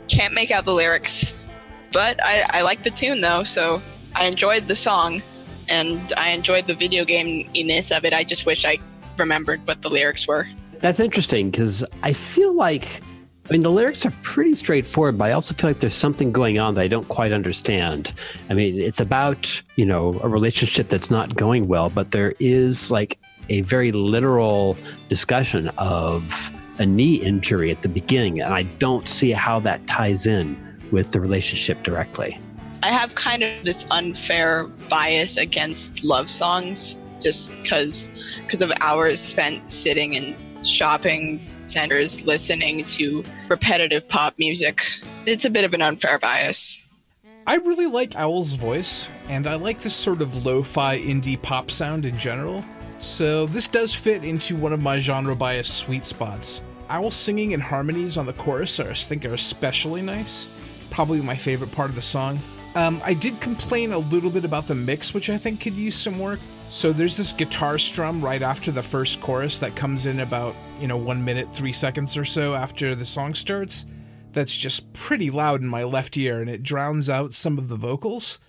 Can't make out the lyrics, but I, I like the tune though, so I enjoyed the song and I enjoyed the video game ness of it. I just wish I remembered what the lyrics were. That's interesting because I feel like, I mean, the lyrics are pretty straightforward, but I also feel like there's something going on that I don't quite understand. I mean, it's about, you know, a relationship that's not going well, but there is like a very literal discussion of a knee injury at the beginning. And I don't see how that ties in with the relationship directly. I have kind of this unfair bias against love songs just because because of hours spent sitting and shopping centers listening to repetitive pop music. It's a bit of an unfair bias. I really like Owl's voice, and I like this sort of lo fi indie pop sound in general. So, this does fit into one of my genre bias sweet spots. Owl singing and harmonies on the chorus are, I think, are especially nice. Probably my favorite part of the song. Um, I did complain a little bit about the mix, which I think could use some work. So there's this guitar strum right after the first chorus that comes in about, you know, one minute, three seconds or so after the song starts. That's just pretty loud in my left ear and it drowns out some of the vocals.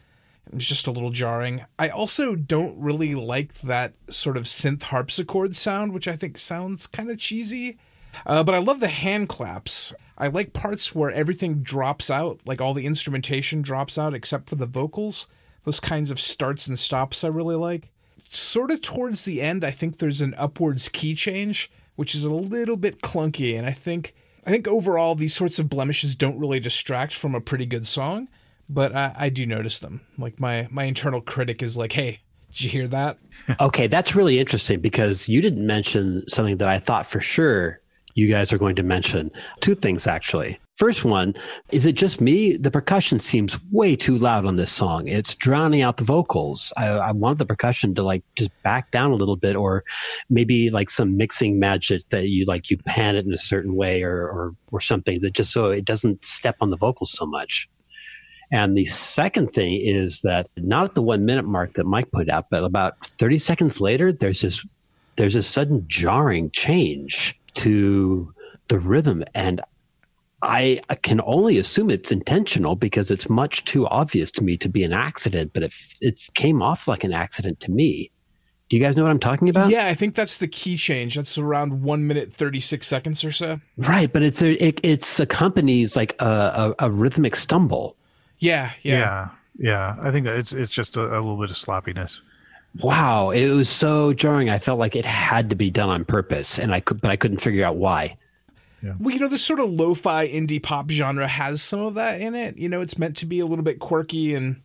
It's just a little jarring. I also don't really like that sort of synth harpsichord sound, which I think sounds kind of cheesy. Uh, but I love the hand claps. I like parts where everything drops out, like all the instrumentation drops out except for the vocals. Those kinds of starts and stops I really like. Sort of towards the end, I think there's an upwards key change, which is a little bit clunky, and I think I think overall these sorts of blemishes don't really distract from a pretty good song, but I, I do notice them. Like my my internal critic is like, "Hey, did you hear that?" Okay, that's really interesting because you didn't mention something that I thought for sure you guys are going to mention. Two things, actually. First one, is it just me? The percussion seems way too loud on this song. It's drowning out the vocals. I, I wanted the percussion to like just back down a little bit, or maybe like some mixing magic that you like you pan it in a certain way, or or or something that just so it doesn't step on the vocals so much. And the second thing is that not at the one minute mark that Mike put out, but about 30 seconds later, there's this there's a sudden jarring change to the rhythm. And I can only assume it's intentional because it's much too obvious to me to be an accident, but it, it came off like an accident to me. Do you guys know what I'm talking about? Yeah, I think that's the key change. That's around one minute thirty six seconds or so. Right, but it's a, it it's accompanies like a, a, a rhythmic stumble. Yeah, yeah, Yeah, yeah. I think that it's it's just a, a little bit of sloppiness. Wow, it was so jarring. I felt like it had to be done on purpose, and I could, but I couldn't figure out why. Well, you know, this sort of lo-fi indie pop genre has some of that in it. You know, it's meant to be a little bit quirky and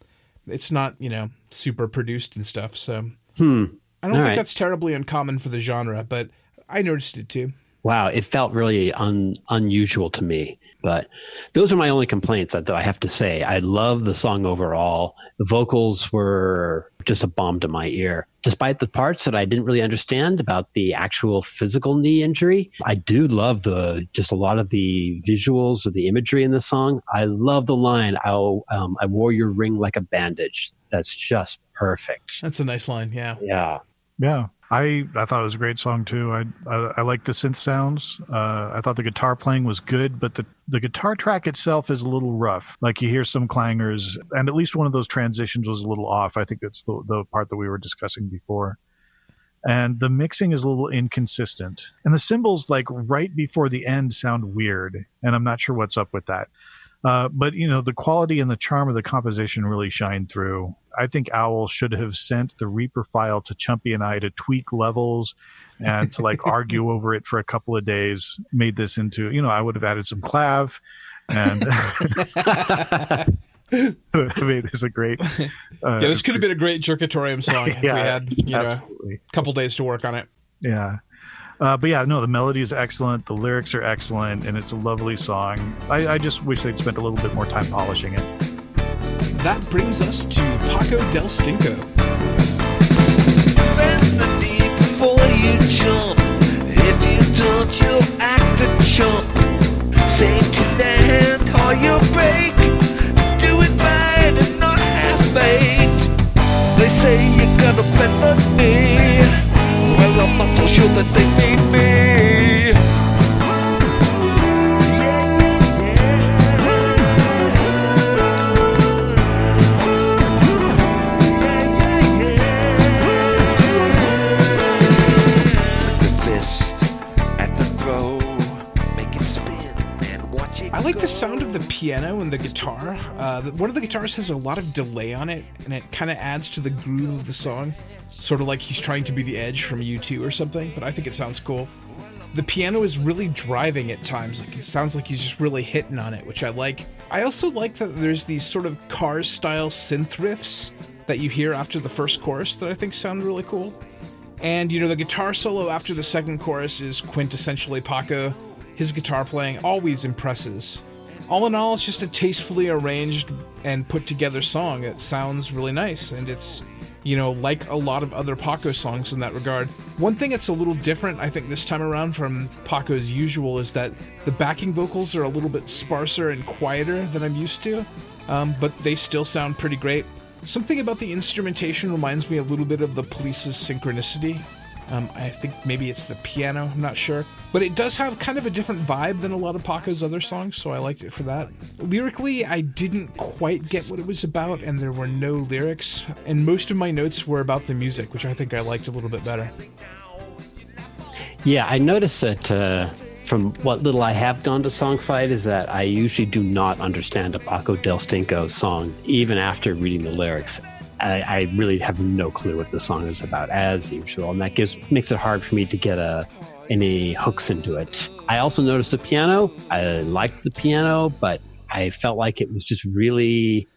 it's not, you know, super produced and stuff. So Hmm. I don't All think right. that's terribly uncommon for the genre, but I noticed it too. Wow, it felt really un, unusual to me. But those are my only complaints. Though I have to say, I love the song overall. The vocals were just a bomb to my ear. Despite the parts that I didn't really understand about the actual physical knee injury, I do love the just a lot of the visuals or the imagery in the song. I love the line, "I um, I wore your ring like a bandage." That's just perfect. That's a nice line. Yeah. Yeah. Yeah, I I thought it was a great song too. I I, I like the synth sounds. Uh, I thought the guitar playing was good, but the the guitar track itself is a little rough. Like you hear some clangers, and at least one of those transitions was a little off. I think that's the the part that we were discussing before. And the mixing is a little inconsistent, and the cymbals like right before the end sound weird, and I'm not sure what's up with that. Uh, but you know the quality and the charm of the composition really shine through. I think Owl should have sent the Reaper file to Chumpy and I to tweak levels and to like argue over it for a couple of days. Made this into you know I would have added some clav and made this a great. Uh, Yeah, this could have been a great Jerkatorium song if Yeah, we had, you know, absolutely. a couple days to work on it. Yeah. Uh, but yeah, no, the melody is excellent. The lyrics are excellent, and it's a lovely song. I, I just wish they'd spent a little bit more time polishing it. That brings us to Paco del Stinko. before you jump. If you don't, you'll act a chump. Same to land or you break. Do it right and not half baked. They say you gotta bend the knee. Well, I'm not so sure that they need me. Fist at the throw, make it spin and watch it. I like the sound of the piano and the guitar. Uh, one of the guitars has a lot of delay on it, and it kind of adds to the groove of the song. Sort of like he's trying to be the Edge from U2 or something, but I think it sounds cool. The piano is really driving at times. Like it sounds like he's just really hitting on it, which I like. I also like that there's these sort of Cars style synth riffs that you hear after the first chorus that I think sound really cool. And you know, the guitar solo after the second chorus is quintessentially Paco. His guitar playing always impresses. All in all, it's just a tastefully arranged and put together song It sounds really nice, and it's, you know, like a lot of other Paco songs in that regard. One thing that's a little different, I think, this time around from Paco's usual is that the backing vocals are a little bit sparser and quieter than I'm used to, um, but they still sound pretty great. Something about the instrumentation reminds me a little bit of the police's synchronicity. Um, I think maybe it's the piano, I'm not sure. But it does have kind of a different vibe than a lot of Paco's other songs, so I liked it for that. Lyrically, I didn't quite get what it was about, and there were no lyrics. And most of my notes were about the music, which I think I liked a little bit better. Yeah, I noticed that uh, from what little I have done to Songfight is that I usually do not understand a Paco Del Stinko song, even after reading the lyrics. I, I really have no clue what the song is about, as usual, and that gives makes it hard for me to get a any hooks into it. I also noticed the piano. I liked the piano, but I felt like it was just really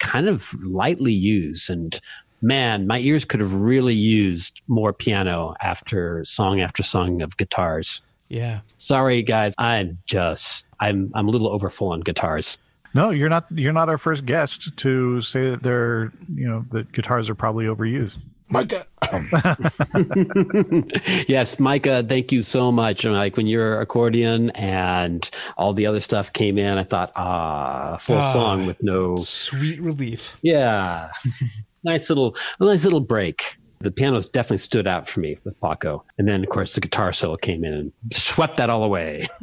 kind of lightly used and man my ears could have really used more piano after song after song of guitars Yeah. sorry guys i'm just i'm i'm a little overfull on guitars No, you're not. You're not our first guest to say that they're, you know, that guitars are probably overused. Micah. yes micah thank you so much And, like when your accordion and all the other stuff came in i thought ah full Ah. song with no Sweet relief. Yeah. nice little a nice little break. The pianos definitely stood out for me with Paco. And then of course the guitar solo came in and swept that all away.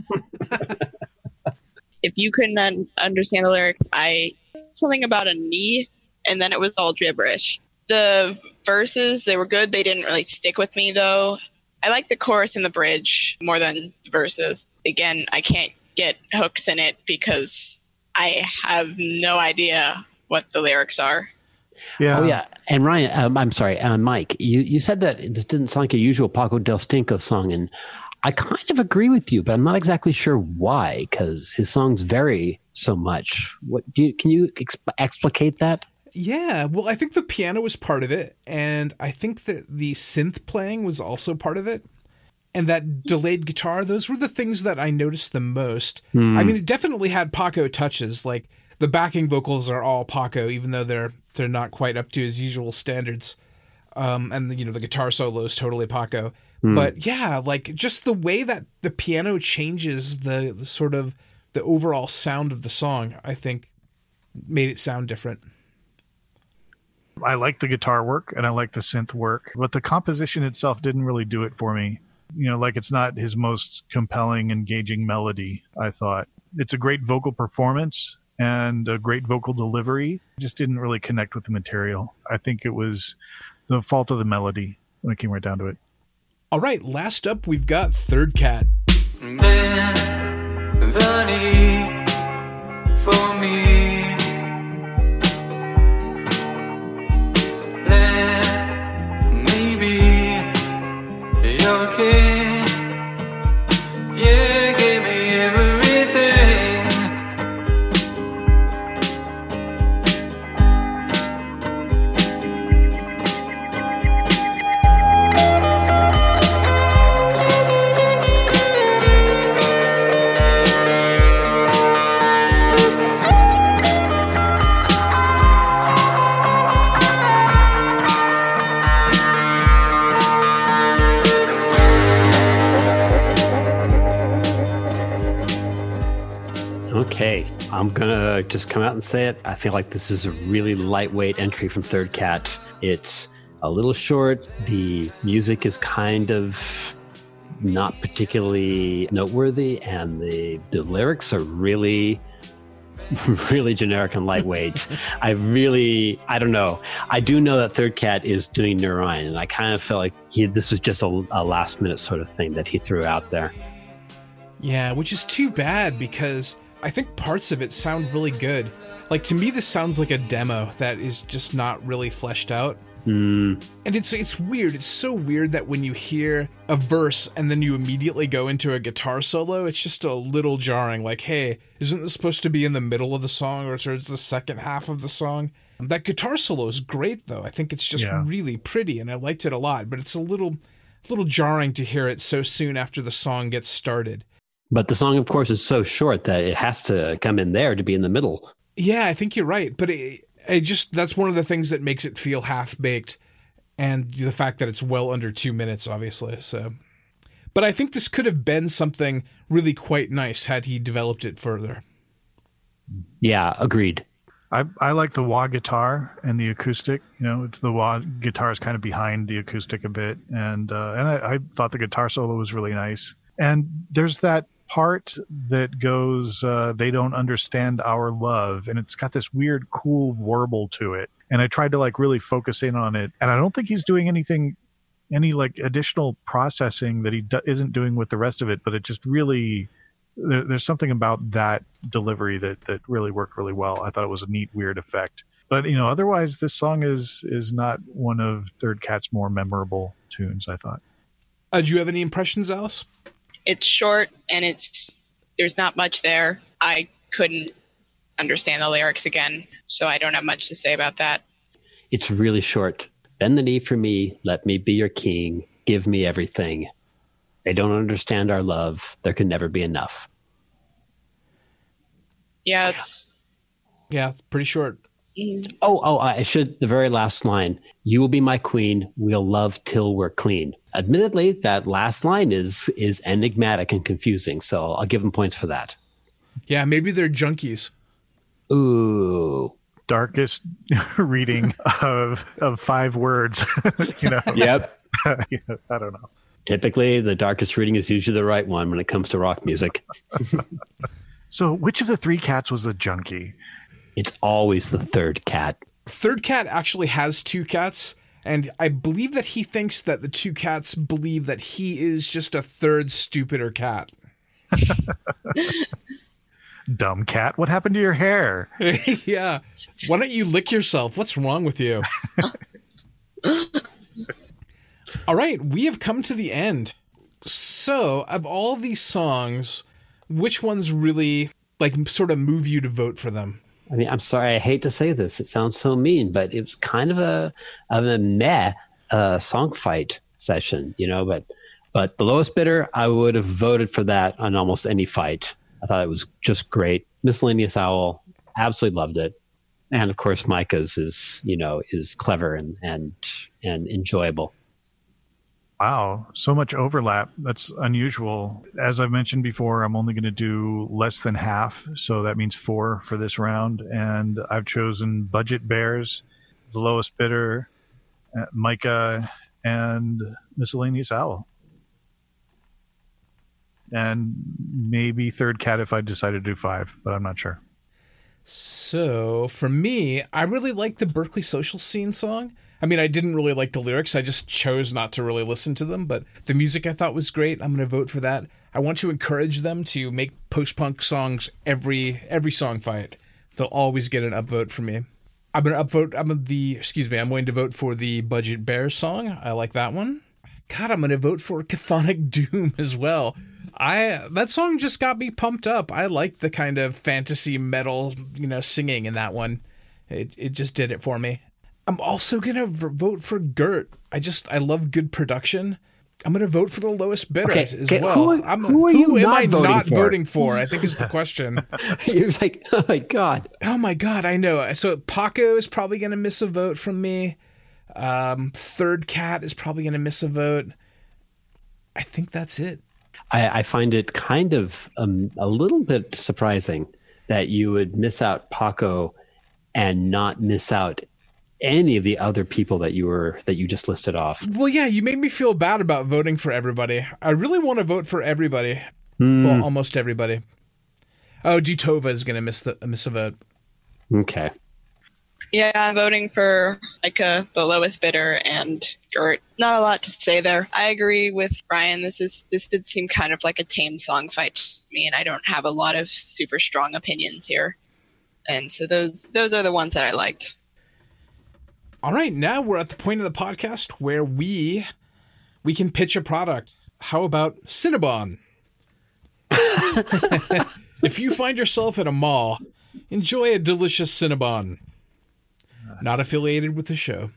if you couldn't un- understand the lyrics, I something about a knee, and then it was all gibberish. The verses they were good. They didn't really stick with me though. I like the chorus and the bridge more than the verses. Again, I can't get hooks in it because I have no idea what the lyrics are. Yeah. Oh yeah. And Ryan, um, I'm sorry, uh, Mike, you, you said that this didn't sound like a usual Paco Del Stinko song and I kind of agree with you, but I'm not exactly sure why because his songs vary so much. What do you, can you exp- explicate that? Yeah, well, I think the piano was part of it, and I think that the synth playing was also part of it. And that delayed guitar, those were the things that I noticed the most. I mean, it definitely had Paco touches. Like the backing vocals are all Paco, even though they're they're not quite up to his usual standards. Um, and you know the guitar solo is totally Paco. Hmm. But yeah, like just the way that the piano changes the, the sort of the overall sound of the song, I think made it sound different. I like the guitar work and I like the synth work, but the composition itself didn't really do it for me. You know, like it's not his most compelling, engaging melody, I thought. It's a great vocal performance and a great vocal delivery. Just didn't really connect with the material. I think it was the fault of the melody when it came right down to it. All right, last up we've got Third Cat. I'm gonna just come out and say it. I feel like this is a really lightweight entry from Third Cat. It's a little short. The music is kind of not particularly noteworthy, and the the lyrics are really really generic and lightweight. I really, I don't know. I do know that Third Cat is doing Neurine, and I kind of felt like he this was just a, a last minute sort of thing that he threw out there. Yeah, which is too bad because I think parts of it sound really good. Like to me, this sounds like a demo that is just not really fleshed out. Mm, And it's it's weird. It's so weird that when you hear a verse and then you immediately go into a guitar solo, it's just a little jarring. Like, hey, isn't this supposed to be in the middle of the song or towards the second half of the song? That guitar solo is great though. I think it's just Yeah. really pretty and I liked it a lot, but it's a little little jarring to hear it so soon after the song gets started. But the song, of course, is so short that it has to come in there to be in the middle. Yeah, I think you're right, but it, it just that's one of the things that makes it feel half baked, and the fact that it's well under two minutes, obviously. So, but I think this could have been something really quite nice had he developed it further. Yeah, agreed. I, I like the wah guitar and the acoustic. You know, it's the wah guitar is kind of behind the acoustic a bit, and uh, and I, I thought the guitar solo was really nice. And there's that part that goes, uh, "They don't understand our love," and it's got this weird, cool warble to it. And I tried to like really focus in on it, and I don't think he's doing anything, any like additional processing that he do- isn't doing with the rest of it. But it just really there, there's something about that delivery that that really worked really well. I thought it was a neat, weird effect. But you know, otherwise, this song is is not one of Third Cat's more memorable tunes. I thought. Uh, do you have any impressions, Alice? It's short and it's there's not much there. I couldn't understand the lyrics again, so I don't have much to say about that. It's really short. Bend the knee for me. Let me be your king. Give me everything. They don't understand our love. There can never be enough. Yeah, it's Yeah, pretty short. Mm-hmm. Oh, oh, I should. The very last line. You will be my queen. We'll love till we're clean. Admittedly, that last line is is enigmatic and confusing. So I'll give them points for that. Yeah, maybe they're junkies. Ooh. Darkest reading of of five words. you know. Yep. I don't know. Typically, the darkest reading is usually the right one when it comes to rock music. So, which of the three cats was the junkie? It's always the third cat. Third cat actually has two cats, and I believe that he thinks that the two cats believe that he is just a third stupider cat. Dumb cat. What happened to your hair? yeah. Why don't you lick yourself? What's wrong with you? all right, we have come to the end. So, of all these songs, which ones really like sort of move you to vote for them? I mean, I'm sorry, I hate to say this. It sounds so mean, but it was kind of a of a meh uh, song fight session, you know. But but the lowest bidder, I would have voted for that on almost any fight. I thought it was just great. Miscellaneous Owl absolutely loved it. And of course, Micah's is you know is clever and and and enjoyable. Wow, so much overlap. That's unusual. As I've mentioned before, I'm only going to do less than half, so that means four for this round. And I've chosen Budget Bears, the lowest bidder, uh, Micah, and Miscellaneous Owl. And maybe Third Cat if I decided to do five, but I'm not sure. So for me, I really like the Berkeley Social Scene song. I mean, I didn't really like the lyrics. I just chose not to really listen to them, but the music I thought was great. I'm going to vote for that. I want to encourage them to make post-punk songs every every song fight. They'll always get an upvote from me. I'm going to upvote. I'm the excuse me. I'm going to vote for the Budget Bear song. I like that one. God, I'm going to vote for Chthonic Doom as well. I that song just got me pumped up. I like the kind of fantasy metal, you know, singing in that one. It it just did it for me. I'm also gonna vote for Gert. I just I love good production. I'm gonna vote for the lowest bidder Okay, as okay, well. who- I'm, who are you am I voting not for? voting for? I think is the question. You're like, oh my god. Oh my god, I know. So Paco is probably going to miss a vote from me. Um, Third Cat is probably going to miss a vote. I think that's it. I, I find it kind of um, a little bit surprising that you would miss out Paco and not miss out any of the other people that you were that you just listed off. Well, yeah, you made me feel bad about voting for everybody. I really want to vote for everybody. Hmm. Well, almost everybody. Oh, Jutova is going to miss the miss a vote. Okay. Yeah, I'm voting for Micah, the lowest bidder, and Gert. Not a lot to say there. I agree with Ryan. This is this did seem kind of like a tame song fight to me, and I don't have a lot of super strong opinions here. And so those those are the ones that I liked. All right, now we're at the point of the podcast where we we can pitch a product. How about Cinnabon? if you find yourself at a mall, enjoy a delicious Cinnabon. Not affiliated with the show.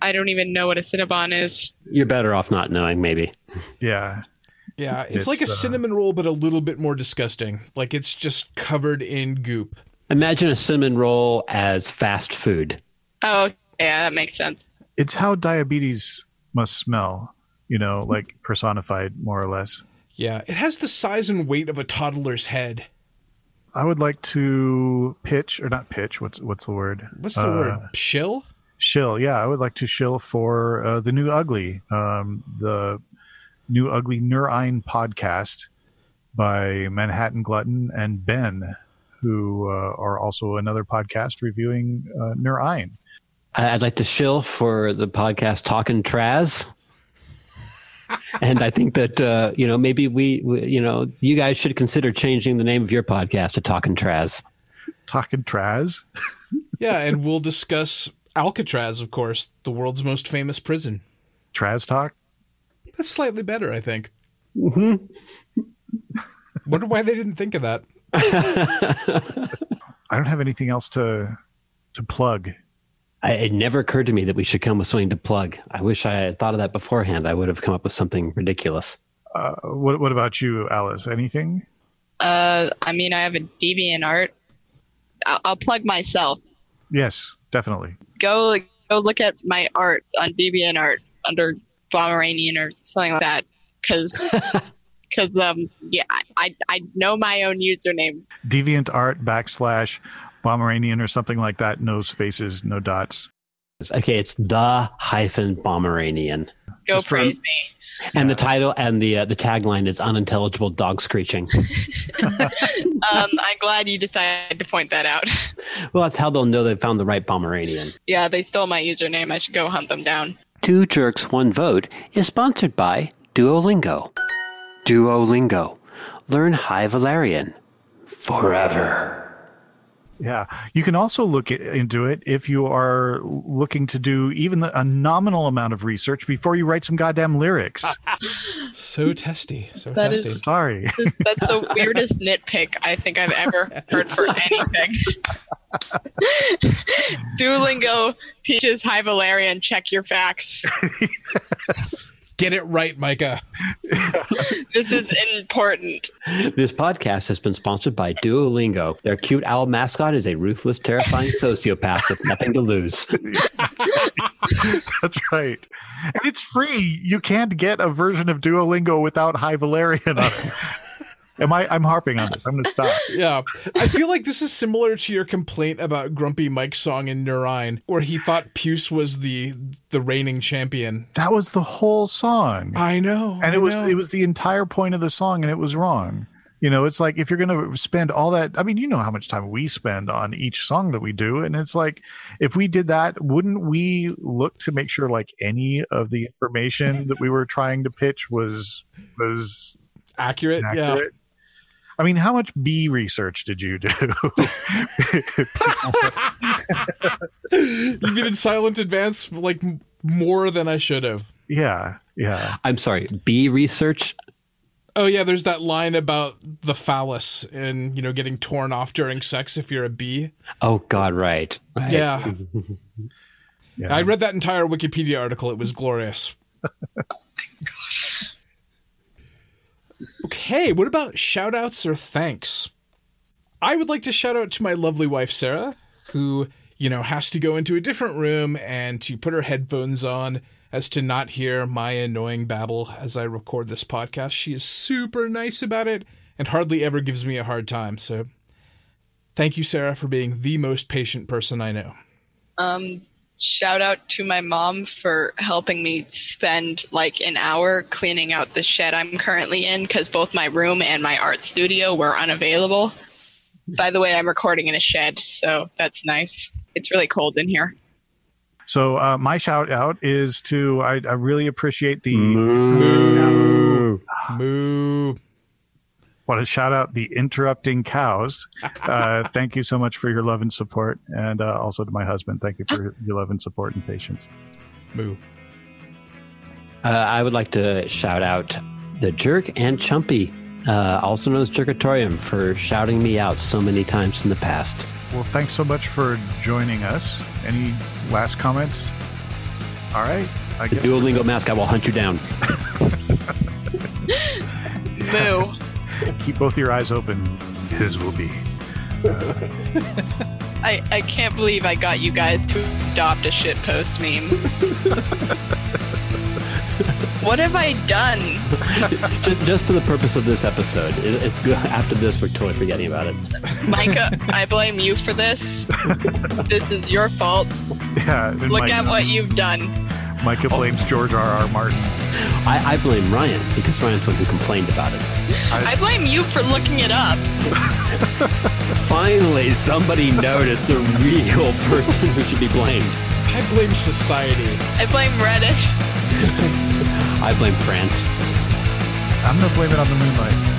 I don't even know what a Cinnabon is. You're better off not knowing, maybe. Yeah. Yeah, it's, It's, like a uh, cinnamon roll, but a little bit more disgusting. Like it's just covered in goop. Imagine a cinnamon roll as fast food. Oh, yeah, that makes sense. It's how diabetes must smell, you know, like personified more or less. Yeah, it has the size and weight of a toddler's head. I would like to pitch or not pitch. What's what's the word? What's the Uh, word? Shill? Shill. Yeah, I would like to shill for uh, the new Ugly, um, the new Ugly Neurine podcast by Manhattan Glutton and Ben, who uh, are also another podcast reviewing uh, Neurine. I- I'd like to shill for the podcast Talking Traz. and I think that uh, you know maybe we, we you know you guys should consider changing the name of your podcast to Talking Traz. Talking Traz. Yeah, and we'll discuss Alcatraz, of course, the world's most famous prison. Traz Talk. That's slightly better, I think. Mm-hmm. Wonder why they didn't think of that. I don't have anything else to to plug. I, it never occurred to me that we should come with something to plug. I wish I had thought of that beforehand. I would have come up with something ridiculous. Uh, what what about you, Alice? Anything? Uh, I mean, I have a deviant art. I'll, I'll plug myself. Yes, definitely. Go go look at my art on deviant art under Pomeranian or something like that. Because because um yeah, I, I I know my own username. Deviant Art backslash Pomeranian or something like that. No spaces, no dots. Okay, it's the hyphen Pomeranian, Go Just for- praise me. and the title and the uh, the tagline is unintelligible dog screeching. Um, I'm glad you decided to point that out. well, that's how they'll know they found the right Pomeranian. Yeah, they stole my username. I should go hunt them down. Two Jerks, One Vote is sponsored by Duolingo. Duolingo. Learn High Valyrian forever. Yeah, you can also look it, into it if you are looking to do even the, a nominal amount of research before you write some goddamn lyrics. So testy. So That testy. is- Sorry. That's the weirdest nitpick I think I've ever heard for anything. Duolingo teaches High Valyrian check your facts. Get it right, Micah. This is important. This podcast has been sponsored by Duolingo. Their cute owl mascot is a ruthless, terrifying sociopath with nothing to lose. That's right. And it's free. You can't get a version of Duolingo without High Valyrian on it. Am I? I'm harping on this. I'm going to stop. Yeah. I feel like this is similar to your complaint about Grumpy Mike's song in Nurine, where he thought Puce was the the reigning champion. That was the whole song, I know. and I it was know. it was the entire point of the song, and it was wrong. You know, it's like if you're going to spend all that. I mean, you know how much time we spend on each song that we do, and it's like if we did that, wouldn't we look to make sure like any of the information that we were trying to pitch was was accurate. Yeah. accurate? I mean, how much B research did you do? You did silent advance like more than I should have. yeah, yeah. I'm sorry, B research. Oh yeah, there's that line about the phallus and you know getting torn off during sex if you're a bee. Oh, God, right. right. Yeah. yeah. I read that entire Wikipedia article. It was glorious. Okay, what about shout outs or thanks? I would like to shout out to my lovely wife, Sarah, who, you know, has to go into a different room and to put her headphones on as to not hear my annoying babble as I record this podcast. She is super nice about it and hardly ever gives me a hard time. So thank you, Sarah, for being the most patient person I know. Um, shout out to my mom for helping me spend like an hour cleaning out the shed I'm currently in because both my room and my art studio were unavailable. By the way, I'm recording in a shed, so that's nice. It's really cold in here. So uh, my shout out is to I, I really appreciate the Moo. Moo. Want to shout out the interrupting cows. Uh, thank you so much for your love and support, and uh, also to my husband, thank you for your love and support and patience. Moo. Uh, I would like to shout out the Jerk and Chumpy, uh, also known as Jerkatorium, for shouting me out so many times in the past. Well, thanks so much for joining us. Any last comments? All right, I The guess Duolingo mascot will hunt you down. Moo. Keep both your eyes open. His will be. I, I can't believe I got you guys to adopt a shitpost meme. what have I done? just, just for the purpose of this episode, it, it's good. After this, we're totally forgetting about it. Micah, I blame you for this. This is your fault. Yeah. Look Mike- at what you've done. Micah blames George R. R. Martin. I, I blame Ryan because Ryan's the one who complained about it. I blame you for looking it up. Finally, somebody noticed the real person who should be blamed. I blame society. I blame Reddit. I blame France. I'm gonna blame it on the moonlight.